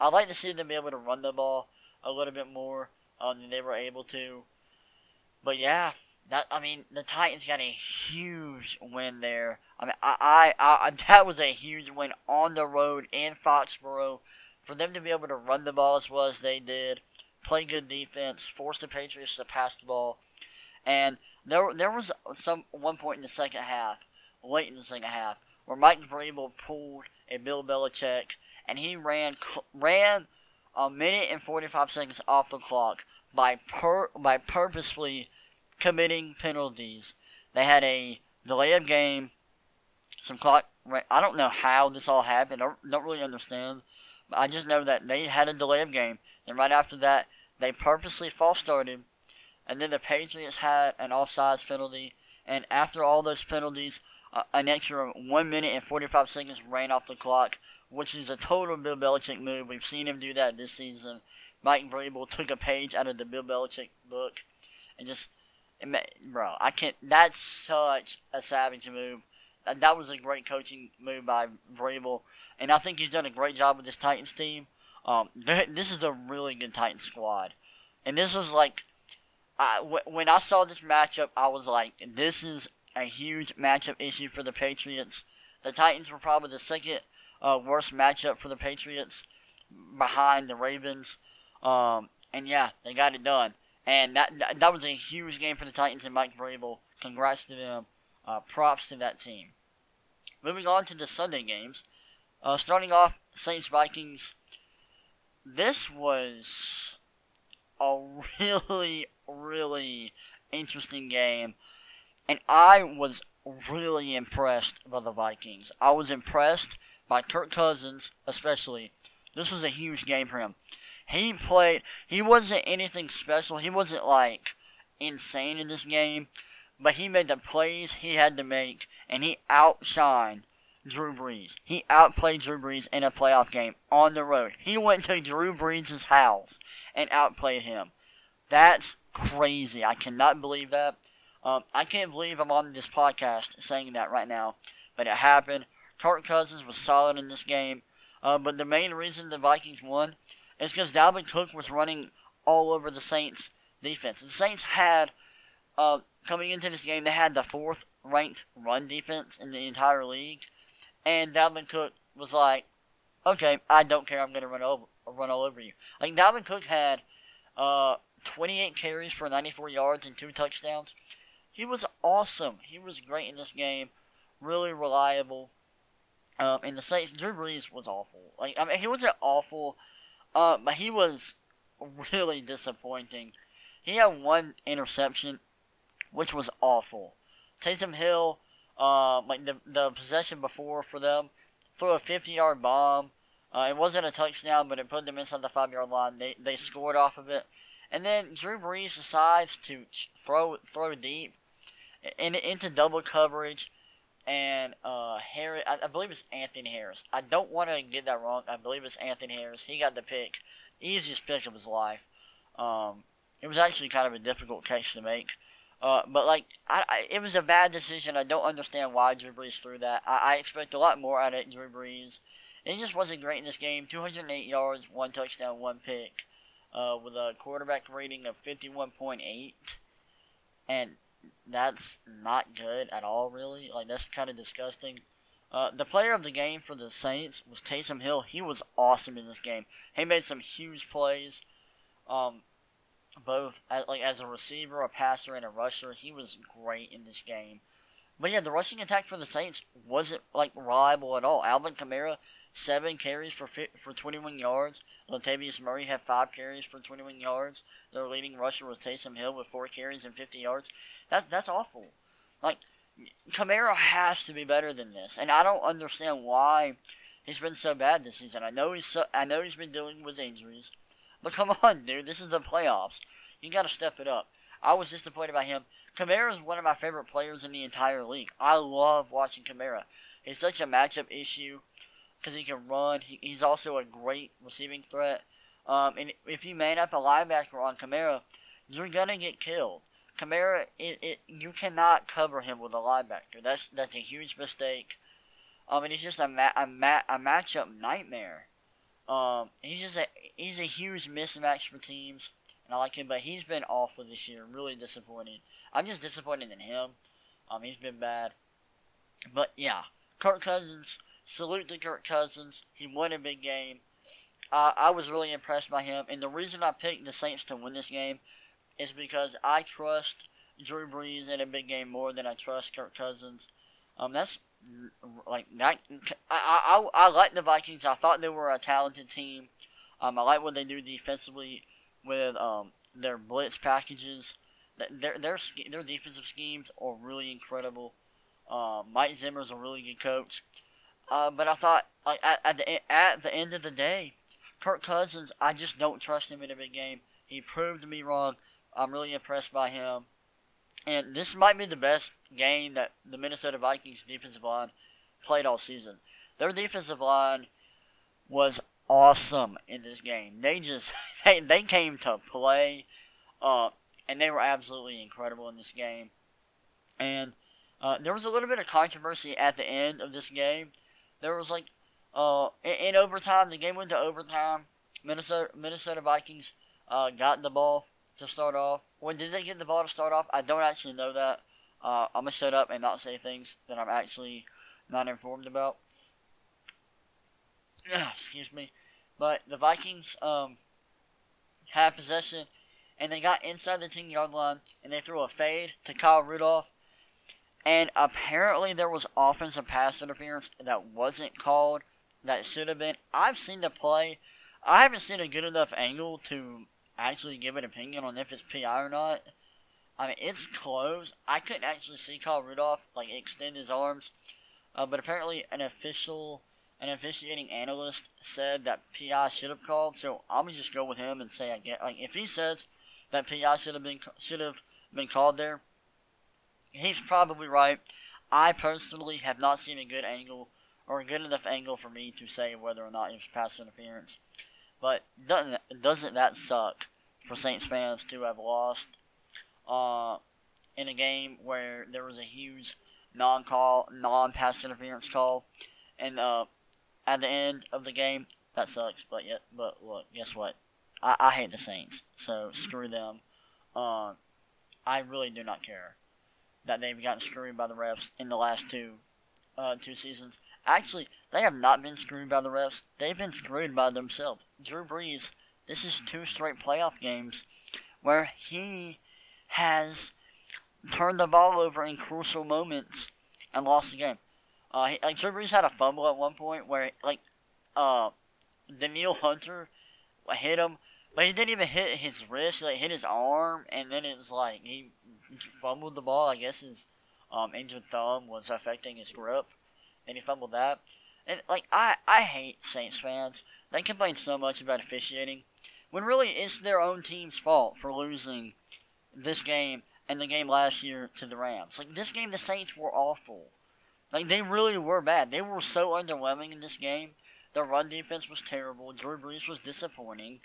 I'd like to see them be able to run the ball a little bit more um, than they were able to. But yeah, that I mean the Titans got a huge win there. I mean I, I, I that was a huge win on the road in Foxborough for them to be able to run the ball as well as they did, play good defense, force the Patriots to pass the ball. And there, there was some one point in the second half, late in the second half, where Mike Vrabel pulled a Bill Belichick, and he ran ran a minute and forty five seconds off the clock by per by purposely committing penalties. They had a delay of game, some clock. I don't know how this all happened. I don't, don't really understand. But I just know that they had a delay of game, and right after that, they purposely false started and then the Patriots had an offsides penalty, and after all those penalties, uh, an extra 1 minute and 45 seconds ran off the clock, which is a total Bill Belichick move. We've seen him do that this season. Mike Vrabel took a page out of the Bill Belichick book and just, bro, I can't, that's such a savage move. That was a great coaching move by Vrabel, and I think he's done a great job with this Titans team. Um, th- this is a really good Titans squad, and this was like, I, w- when I saw this matchup, I was like, this is a huge matchup issue for the Patriots. The Titans were probably the second uh, worst matchup for the Patriots behind the Ravens. Um, and yeah, they got it done. And that, that, was a huge game for the Titans and Mike Vrabel. Congrats to them. Uh, props to that team. Moving on to the Sunday games. Uh, starting off, Saints Vikings. This was a really, really interesting game. And I was really impressed by the Vikings. I was impressed by Kirk Cousins, especially. This was a huge game for him. He played, he wasn't anything special. He wasn't like insane in this game, but he made the plays he had to make, and he outshined Drew Brees. He outplayed Drew Brees in a playoff game on the road. He went to Drew Brees' house and outplayed him. That's crazy. I cannot believe that. Um, I can't believe I'm on this podcast saying that right now, but it happened. Kirk Cousins was solid in this game, uh, but the main reason the Vikings won is because Dalvin Cook was running all over the Saints defense. The Saints had, uh, coming into this game, they had the fourth ranked run defense in the entire league, and Dalvin Cook was like, okay, I don't care, I'm going to run over, run all over you. Like, Dalvin Cook had, uh, 28 carries for 94 yards and two touchdowns. He was awesome. He was great in this game. Really reliable. Um, and the Saints, Drew Brees was awful. Like, I mean, he wasn't awful, uh, but he was really disappointing. He had one interception, which was awful. Taysom Hill, uh, like the, the possession before for them, threw a 50 yard bomb. Uh, it wasn't a touchdown, but it put them inside the five yard line. They, they scored off of it. And then Drew Brees decides to throw throw deep in, into double coverage. And uh, Harris, I, I believe it's Anthony Harris. I don't want to get that wrong. I believe it's Anthony Harris. He got the pick, easiest pick of his life. Um, it was actually kind of a difficult catch to make. Uh, but like, I, I, it was a bad decision. I don't understand why Drew Brees threw that. I, I expect a lot more out of Drew Brees. He just wasn't great in this game. 208 yards, one touchdown, one pick, uh, with a quarterback rating of 51.8, and that's not good at all. Really, like that's kind of disgusting. Uh, the player of the game for the Saints was Taysom Hill. He was awesome in this game. He made some huge plays. Um, both as, like as a receiver, a passer, and a rusher. He was great in this game. But yeah, the rushing attack for the Saints wasn't like reliable at all. Alvin Kamara, seven carries for for 21 yards. Latavius Murray had five carries for 21 yards. Their leading rusher was Taysom Hill with four carries and 50 yards. That's that's awful. Like Kamara has to be better than this, and I don't understand why he's been so bad this season. I know he's so, I know he's been dealing with injuries. But come on, dude, this is the playoffs. You gotta step it up. I was disappointed by him. Kamara is one of my favorite players in the entire league. I love watching Kamara. He's such a matchup issue because he can run. He, he's also a great receiving threat. Um, and if you man up a linebacker on Kamara, you're gonna get killed. Kamara, it, it, you cannot cover him with a linebacker. That's that's a huge mistake. Um, and he's just a ma- a, ma- a matchup nightmare. Um, he's just a he's a huge mismatch for teams, and I like him, but he's been awful this year. Really disappointed. I'm just disappointed in him. Um, he's been bad. But yeah, Kirk Cousins. Salute to Kirk Cousins. He won a big game. Uh, I was really impressed by him, and the reason I picked the Saints to win this game is because I trust Drew Brees in a big game more than I trust Kirk Cousins. Um, that's like that. I, I I like the Vikings. I thought they were a talented team. Um, I like what they do defensively with um their blitz packages. Their their their defensive schemes are really incredible. Uh, Mike Zimmer's a really good coach. Uh, but I thought like at, at the at the end of the day, Kirk Cousins, I just don't trust him in a big game. He proved me wrong. I'm really impressed by him. And this might be the best game that the Minnesota Vikings defensive line played all season. Their defensive line was awesome in this game. They just they, they came to play, uh, and they were absolutely incredible in this game. And uh, there was a little bit of controversy at the end of this game. There was like uh, in, in overtime, the game went to overtime, Minnesota Minnesota Vikings uh, got the ball to start off. When did they get the ball to start off? I don't actually know that. Uh, I'm gonna shut up and not say things that I'm actually not informed about. Excuse me, but the Vikings um, had possession and they got inside the 10 yard line and they threw a fade to Kyle Rudolph. And apparently there was offensive pass interference that wasn't called that should have been. I've seen the play. I haven't seen a good enough angle to actually give an opinion on if it's PI or not. I mean, it's close. I couldn't actually see Kyle Rudolph like extend his arms, uh, but apparently an official, an officiating analyst said that PI should have called. So I'm gonna just go with him and say I get like if he says that PI should have been should have been called there, he's probably right. I personally have not seen a good angle or a good enough angle for me to say whether or not it was pass interference. But doesn't doesn't that suck for Saints fans to have lost uh, in a game where there was a huge non-call, non-pass interference call, and uh, at the end of the game, that sucks. But yet, but look, guess what? I, I hate the Saints, so screw them. Uh, I really do not care that they've gotten screwed by the refs in the last two uh, two seasons. Actually, they have not been screwed by the refs. They've been screwed by themselves. Drew Brees, this is two straight playoff games where he has turned the ball over in crucial moments and lost the game. Uh, he, like Drew Brees had a fumble at one point where like uh, Danielle Hunter hit him, but he didn't even hit his wrist. He like hit his arm, and then it's like he fumbled the ball. I guess his um, injured thumb was affecting his grip, and he fumbled that. And like I, I hate Saints fans. They complain so much about officiating, when really it's their own team's fault for losing this game and the game last year to the Rams. Like this game, the Saints were awful. Like they really were bad. They were so underwhelming in this game. The run defense was terrible. Drew Brees was disappointing.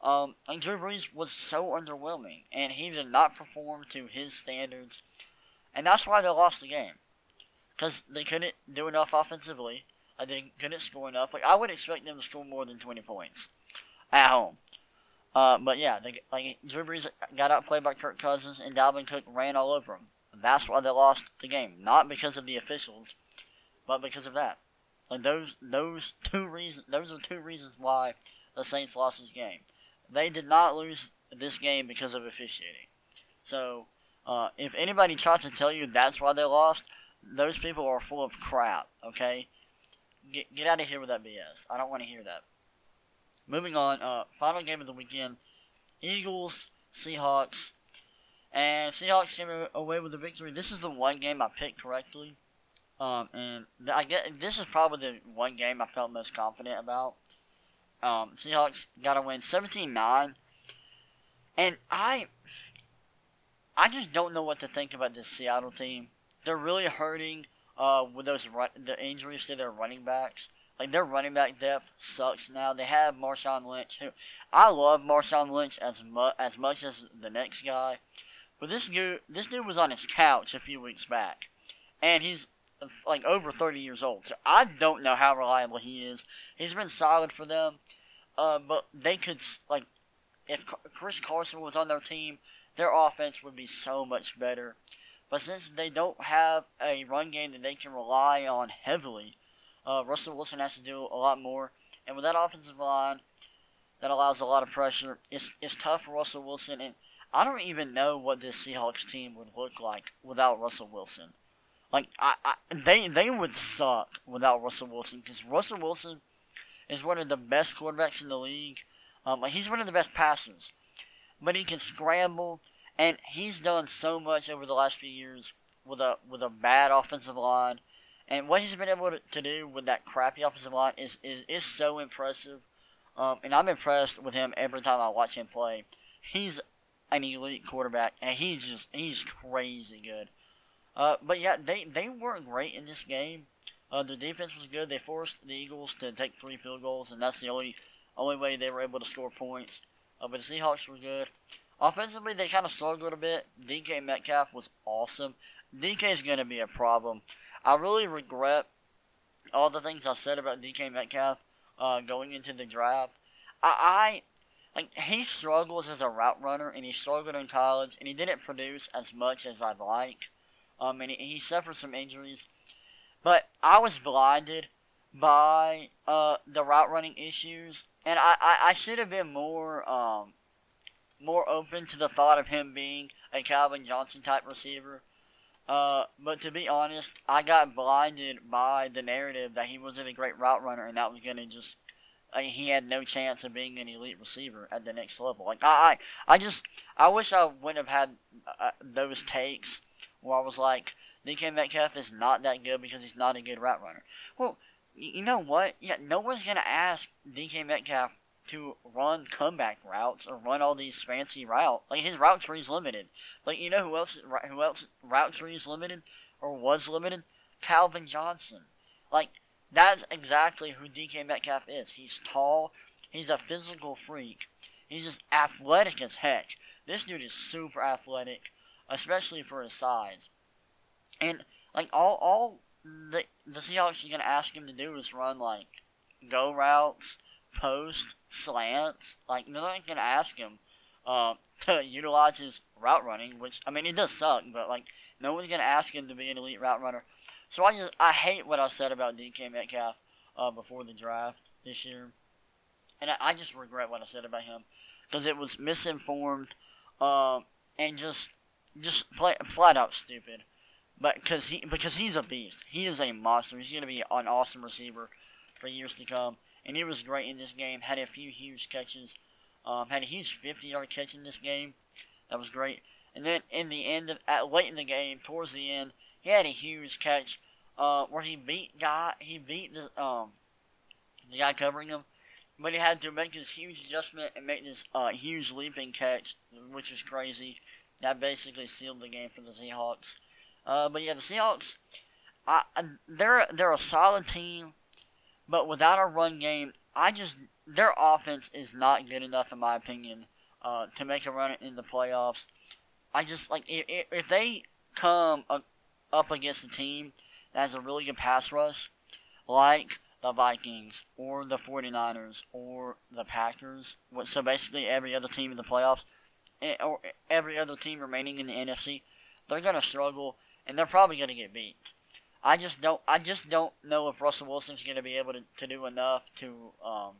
Um, and Drew Brees was so underwhelming, and he did not perform to his standards, and that's why they lost the game, because they couldn't do enough offensively. Like they couldn't score enough. Like I would expect them to score more than twenty points at home. Uh, but yeah, they, like Drew Brees got outplayed by Kirk Cousins, and Dalvin Cook ran all over him. That's why they lost the game, not because of the officials, but because of that. Like those those two reasons, those are two reasons why the Saints lost this game. They did not lose this game because of officiating. So, uh, if anybody tries to tell you that's why they lost, those people are full of crap, okay? Get, get out of here with that BS. I don't want to hear that. Moving on, uh, final game of the weekend Eagles, Seahawks. And Seahawks came away with the victory. This is the one game I picked correctly. Um, and I get this is probably the one game I felt most confident about. Um, Seahawks got to win 17-9. And I I just don't know what to think about this Seattle team. They're really hurting uh, with those run, the injuries to their running backs. Like their running back depth sucks now. They have Marshawn Lynch, who I love Marshawn Lynch as much as much as the next guy, but this dude this dude was on his couch a few weeks back, and he's like over 30 years old. So I don't know how reliable he is. He's been solid for them, uh, but they could like if Chris Carson was on their team, their offense would be so much better. But since they don't have a run game that they can rely on heavily, uh, Russell Wilson has to do a lot more. And with that offensive line that allows a lot of pressure, it's, it's tough for Russell Wilson. And I don't even know what this Seahawks team would look like without Russell Wilson. Like, I, I they, they would suck without Russell Wilson because Russell Wilson is one of the best quarterbacks in the league. Um, he's one of the best passers. But he can scramble, and he's done so much over the last few years with a with a bad offensive line. And what he's been able to, to do with that crappy offensive line is, is, is so impressive. Um, and I'm impressed with him every time I watch him play. He's an elite quarterback, and he's just he's crazy good. Uh, but yeah, they they weren't great in this game. Uh, the defense was good. They forced the Eagles to take three field goals, and that's the only only way they were able to score points. Uh, but the Seahawks were good. Offensively, they kind of struggled a bit. DK Metcalf was awesome. DK is going to be a problem. I really regret all the things I said about DK Metcalf uh, going into the draft. I, I like he struggles as a route runner, and he struggled in college, and he didn't produce as much as I'd like. Um, and he, he suffered some injuries, but I was blinded by uh the route running issues, and I, I, I should have been more um more open to the thought of him being a Calvin Johnson type receiver. Uh, but to be honest, I got blinded by the narrative that he wasn't a great route runner and that was going to just like, he had no chance of being an elite receiver at the next level. Like I, I, I just I wish I wouldn't have had uh, those takes where I was like, DK Metcalf is not that good because he's not a good route runner. Well, you know what? Yeah, no one's gonna ask DK Metcalf to run comeback routes or run all these fancy routes. Like his route tree is limited. Like you know who else who else route tree is limited or was limited? Calvin Johnson. Like that's exactly who DK Metcalf is. He's tall. He's a physical freak. He's just athletic as heck. This dude is super athletic, especially for his size. And like all all the the Seahawks are gonna ask him to do is run like go routes, post, slants. Like they're not gonna ask him uh, to utilize his route running, which I mean it does suck, but like no one's gonna ask him to be an elite route runner. So I just I hate what I said about DK Metcalf uh, before the draft this year, and I, I just regret what I said about him because it was misinformed uh, and just just play, flat out stupid. But because he because he's a beast, he is a monster. He's gonna be an awesome receiver for years to come, and he was great in this game. Had a few huge catches. Um, had a huge 50 yard catch in this game. That was great. And then in the end, of, at late in the game, towards the end, he had a huge catch uh, where he beat guy he beat the um the guy covering him, but he had to make this huge adjustment and make this uh, huge leaping catch, which is crazy. That basically sealed the game for the Seahawks. Uh, but yeah, the Seahawks, I, they're they're a solid team, but without a run game, I just their offense is not good enough in my opinion uh, to make a run in the playoffs. I just like if, if they come up against a team that has a really good pass rush, like the Vikings or the 49ers or the Packers, so basically every other team in the playoffs, eh, or every other team remaining in the NFC, they're going to struggle and they're probably going to get beat. I just don't. I just don't know if Russell Wilson's going to be able to, to do enough to um,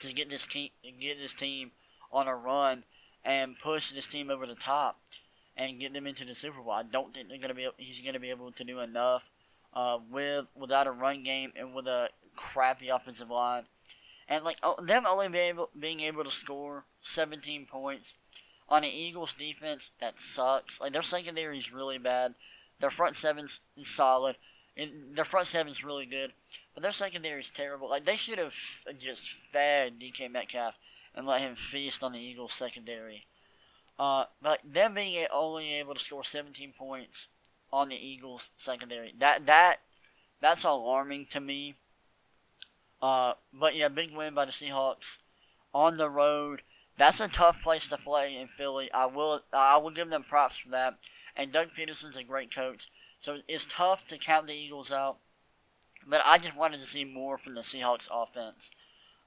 to get this team get this team on a run and push this team over the top and get them into the Super Bowl. I don't think they're gonna be. He's gonna be able to do enough uh, with without a run game and with a crappy offensive line, and like oh, them only being able, being able to score 17 points on the Eagles defense that sucks. Like their secondary is really bad. Their front seven's solid. And their front seven's really good, but their secondary is terrible. Like they should have just fed DK Metcalf and let him feast on the Eagles secondary. Uh, but them being only able to score 17 points on the Eagles secondary, that that that's alarming to me. Uh, but yeah, big win by the Seahawks on the road. That's a tough place to play in Philly. I will I will give them props for that. And Doug Pederson's a great coach, so it's tough to count the Eagles out. But I just wanted to see more from the Seahawks offense.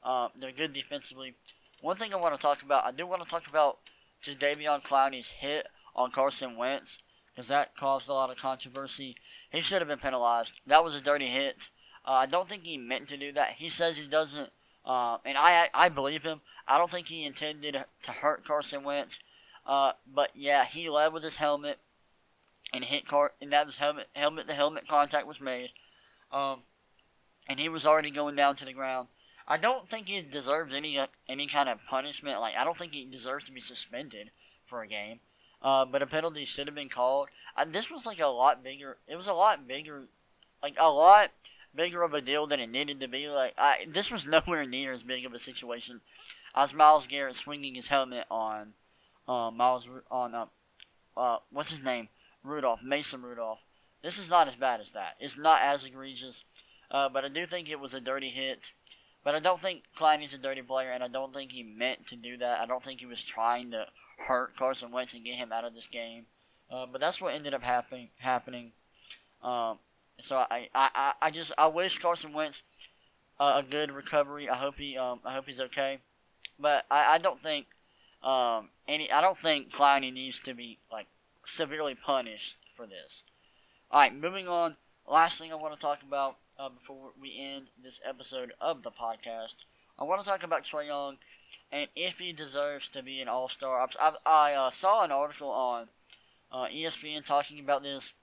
Uh, they're good defensively. One thing I want to talk about, I do want to talk about just Davion Clowney's hit on Carson Wentz, because that caused a lot of controversy. He should have been penalized. That was a dirty hit. Uh, I don't think he meant to do that. He says he doesn't, uh, and I I believe him. I don't think he intended to hurt Carson Wentz. Uh, but yeah, he led with his helmet and hit Car, and that was helmet helmet to helmet contact was made. Um, and he was already going down to the ground. I don't think he deserves any any kind of punishment. Like I don't think he deserves to be suspended for a game. Uh, but a penalty should have been called. Uh, this was like a lot bigger. It was a lot bigger, like a lot bigger of a deal than it needed to be. Like I, this was nowhere near as big of a situation as Myles Garrett swinging his helmet on, uh, Miles on uh, uh, what's his name, Rudolph, Mason Rudolph. This is not as bad as that. It's not as egregious, uh, but I do think it was a dirty hit. But I don't think Clowney's a dirty player, and I don't think he meant to do that. I don't think he was trying to hurt Carson Wentz and get him out of this game. Uh, but that's what ended up happening. Happening. Um, so I, I, I just I wish Carson Wentz a good recovery. I hope he um I hope he's okay. But I, I don't think um any I don't think Clowney needs to be like severely punished for this. Alright, moving on. Last thing I want to talk about uh, before we end this episode of the podcast. I want to talk about Trae Young and if he deserves to be an All Star. I, I uh, saw an article on uh, ESPN talking about this,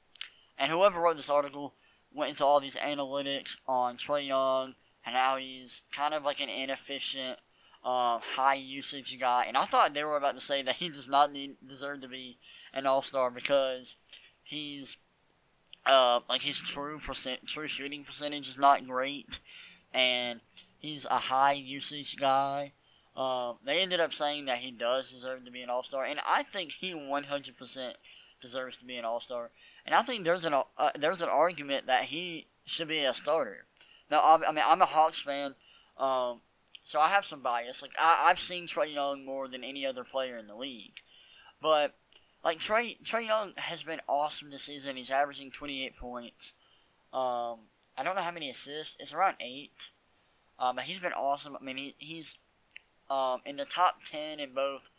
and whoever wrote this article went into all these analytics on Trae Young and how he's kind of like an inefficient, uh, high usage guy. And I thought they were about to say that he does not need, deserve to be an All Star because he's uh, like his true percent, true shooting percentage is not great, and he's a high usage guy. Uh, they ended up saying that he does deserve to be an All Star, and I think he 100% deserves to be an All Star. And I think there's an uh, there's an argument that he should be a starter. Now, I mean, I'm a Hawks fan, um, so I have some bias. Like I, I've seen Trae Young more than any other player in the league, but like Trey Trae Young has been awesome this season. He's averaging 28 points. Um, I don't know how many assists. It's around eight. Um, but he's been awesome. I mean, he, he's um, in the top 10 in both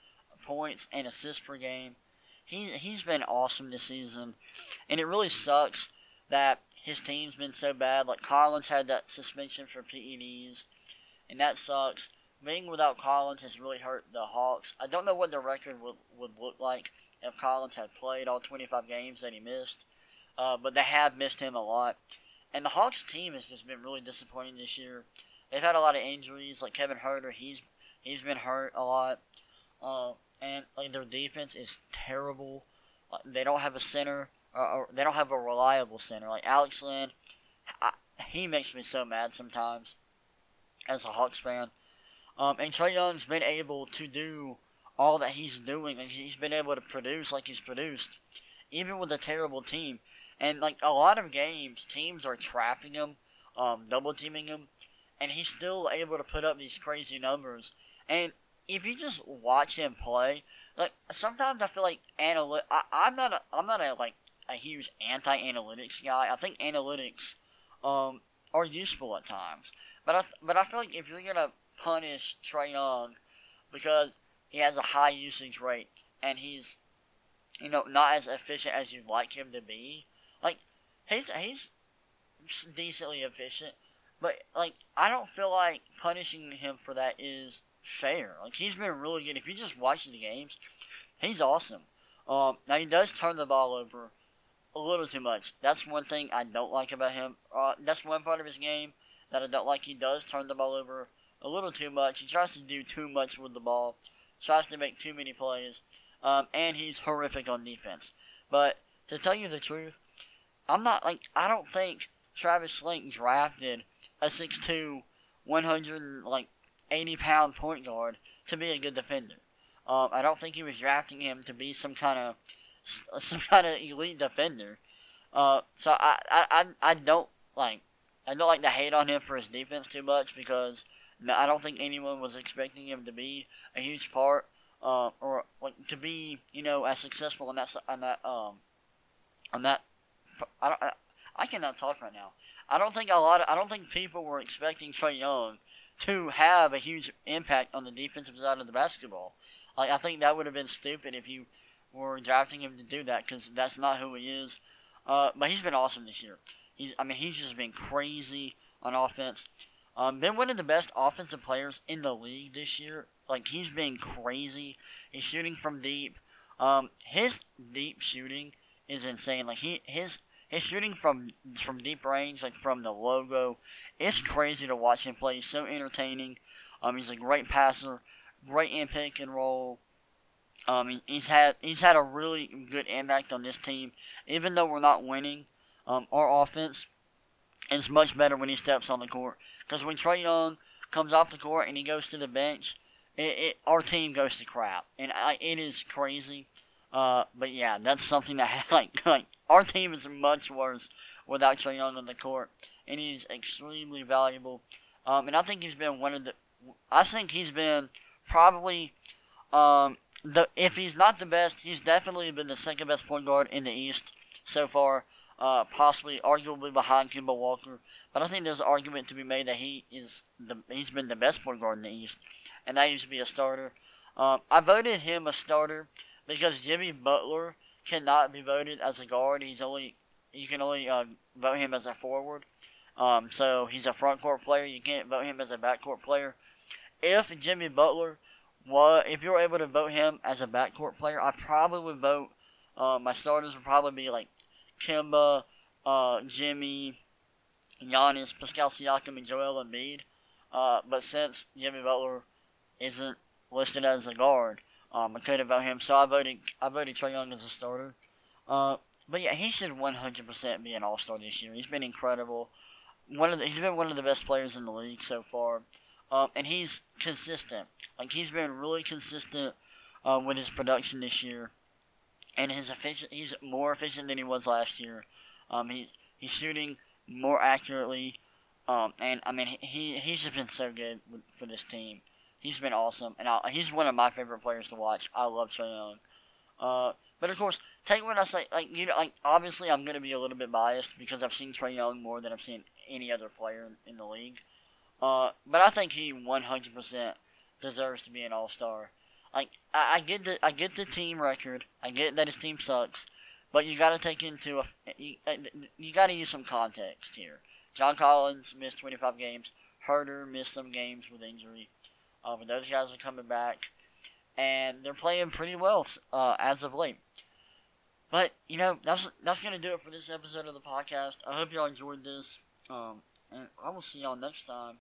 points and assists per game. He, he's been awesome this season. And it really sucks that his team's been so bad. Like, Collins had that suspension for PEDs, and that sucks. Being without Collins has really hurt the Hawks. I don't know what the record would, would look like if Collins had played all 25 games that he missed, uh, but they have missed him a lot. And the Hawks team has just been really disappointing this year. They've had a lot of injuries, like Kevin Huerter, he's he's been hurt a lot. Uh, and like their defense is terrible. Like, they don't have a center, or, or, they don't have a reliable center. Like Alex Len, I, he makes me so mad sometimes as a Hawks fan. Um, and Trae Young's been able to do all that he's doing. Like, he's been able to produce like he's produced, even with a terrible team. And like a lot of games, teams are trapping him, um, double teaming him, and he's still able to put up these crazy numbers. And if you just watch him play, like sometimes I feel like analytic. I'm not a, I'm not a like a huge anti-analytics guy. I think analytics um are useful at times, but I but I feel like if you're gonna punish Trae Young because he has a high usage rate and he's you know not as efficient as you'd like him to be, like he's he's decently efficient, but like I don't feel like punishing him for that is fair. Like he's been really good. If you just watch the games, he's awesome. Um, now he does turn the ball over a little too much. That's one thing I don't like about him. Uh, that's one part of his game that I don't like. He does turn the ball over a little too much. He tries to do too much with the ball. Tries to make too many plays. Um, and he's horrific on defense. But to tell you the truth, I'm not like I don't think Travis Schlenk drafted a 6'2", 100 like 80 pound point guard to be a good defender. Um, I don't think he was drafting him to be some kind of some kind of elite defender. Uh, so I, I, I don't like I don't like to hate on him for his defense too much because I don't think anyone was expecting him to be a huge part uh, or like to be you know as successful on that on that um on that I don't I, I cannot talk right now. I don't think a lot of, I don't think people were expecting Trae Young to have a huge impact on the defensive side of the basketball. Like I think that would have been stupid if you were drafting him to do that because that's not who he is. Uh, but he's been awesome this year. He's I mean he's just been crazy on offense. Um, been one of the best offensive players in the league this year. Like he's been crazy. He's shooting from deep. Um, his deep shooting is insane. Like he his his shooting from from deep range, like from the logo, it's crazy to watch him play. He's so entertaining. Um, he's a great passer, great in pick and roll. Um, he, he's had he's had a really good impact on this team, even though we're not winning. Um, our offense is much better when he steps on the court. Because when Trae Young comes off the court and he goes to the bench, it, it our team goes to crap, and I, it is crazy. Uh, but yeah, that's something that like like our team is much worse without Trae Young on the court, and he's extremely valuable. Um, and I think he's been one of the. I think he's been probably um the if he's not the best, he's definitely been the second best point guard in the East so far. Uh, possibly, arguably behind Kemba Walker. But I think there's an argument to be made that he is the he's been the best point guard in the East, and that used to be a starter. Um, I voted him a starter because Jimmy Butler cannot be voted as a guard. He's only you can only uh, vote him as a forward. Um, so he's a front court player. You can't vote him as a backcourt player. If Jimmy Butler was, if you were able to vote him as a backcourt player, I probably would vote. Uh, my starters would probably be like Kemba, uh, Jimmy, Giannis, Pascal Siakam, and Joel Embiid. Uh, but since Jimmy Butler isn't listed as a guard, um, I couldn't vote him, so I voted I voted Trae Young as a starter. Uh, but yeah, he should 100% be an All Star this year. He's been incredible. One of the, he's been one of the best players in the league so far, um, and he's consistent. Like he's been really consistent uh, with his production this year and his efficient. He's more efficient than he was last year. Um, he he's shooting more accurately. Um, and I mean he he's just been so good for this team. He's been awesome, and I, he's one of my favorite players to watch. I love Trae Young. Uh, but of course, take what I say. Like you know, like obviously, I'm gonna be a little bit biased because I've seen Trae Young more than I've seen any other player in, in the league. Uh, but I think he 100% deserves to be an All Star. Like I, I get the I get the team record. I get that his team sucks, but you got to take into a you, uh, you got to use some context here. John Collins missed 25 games. Huerter missed some games with injury. Uh, but those guys are coming back, and they're playing pretty well uh, as of late. But you know that's that's gonna do it for this episode of the podcast. I hope y'all enjoyed this, um, and I will see y'all next time.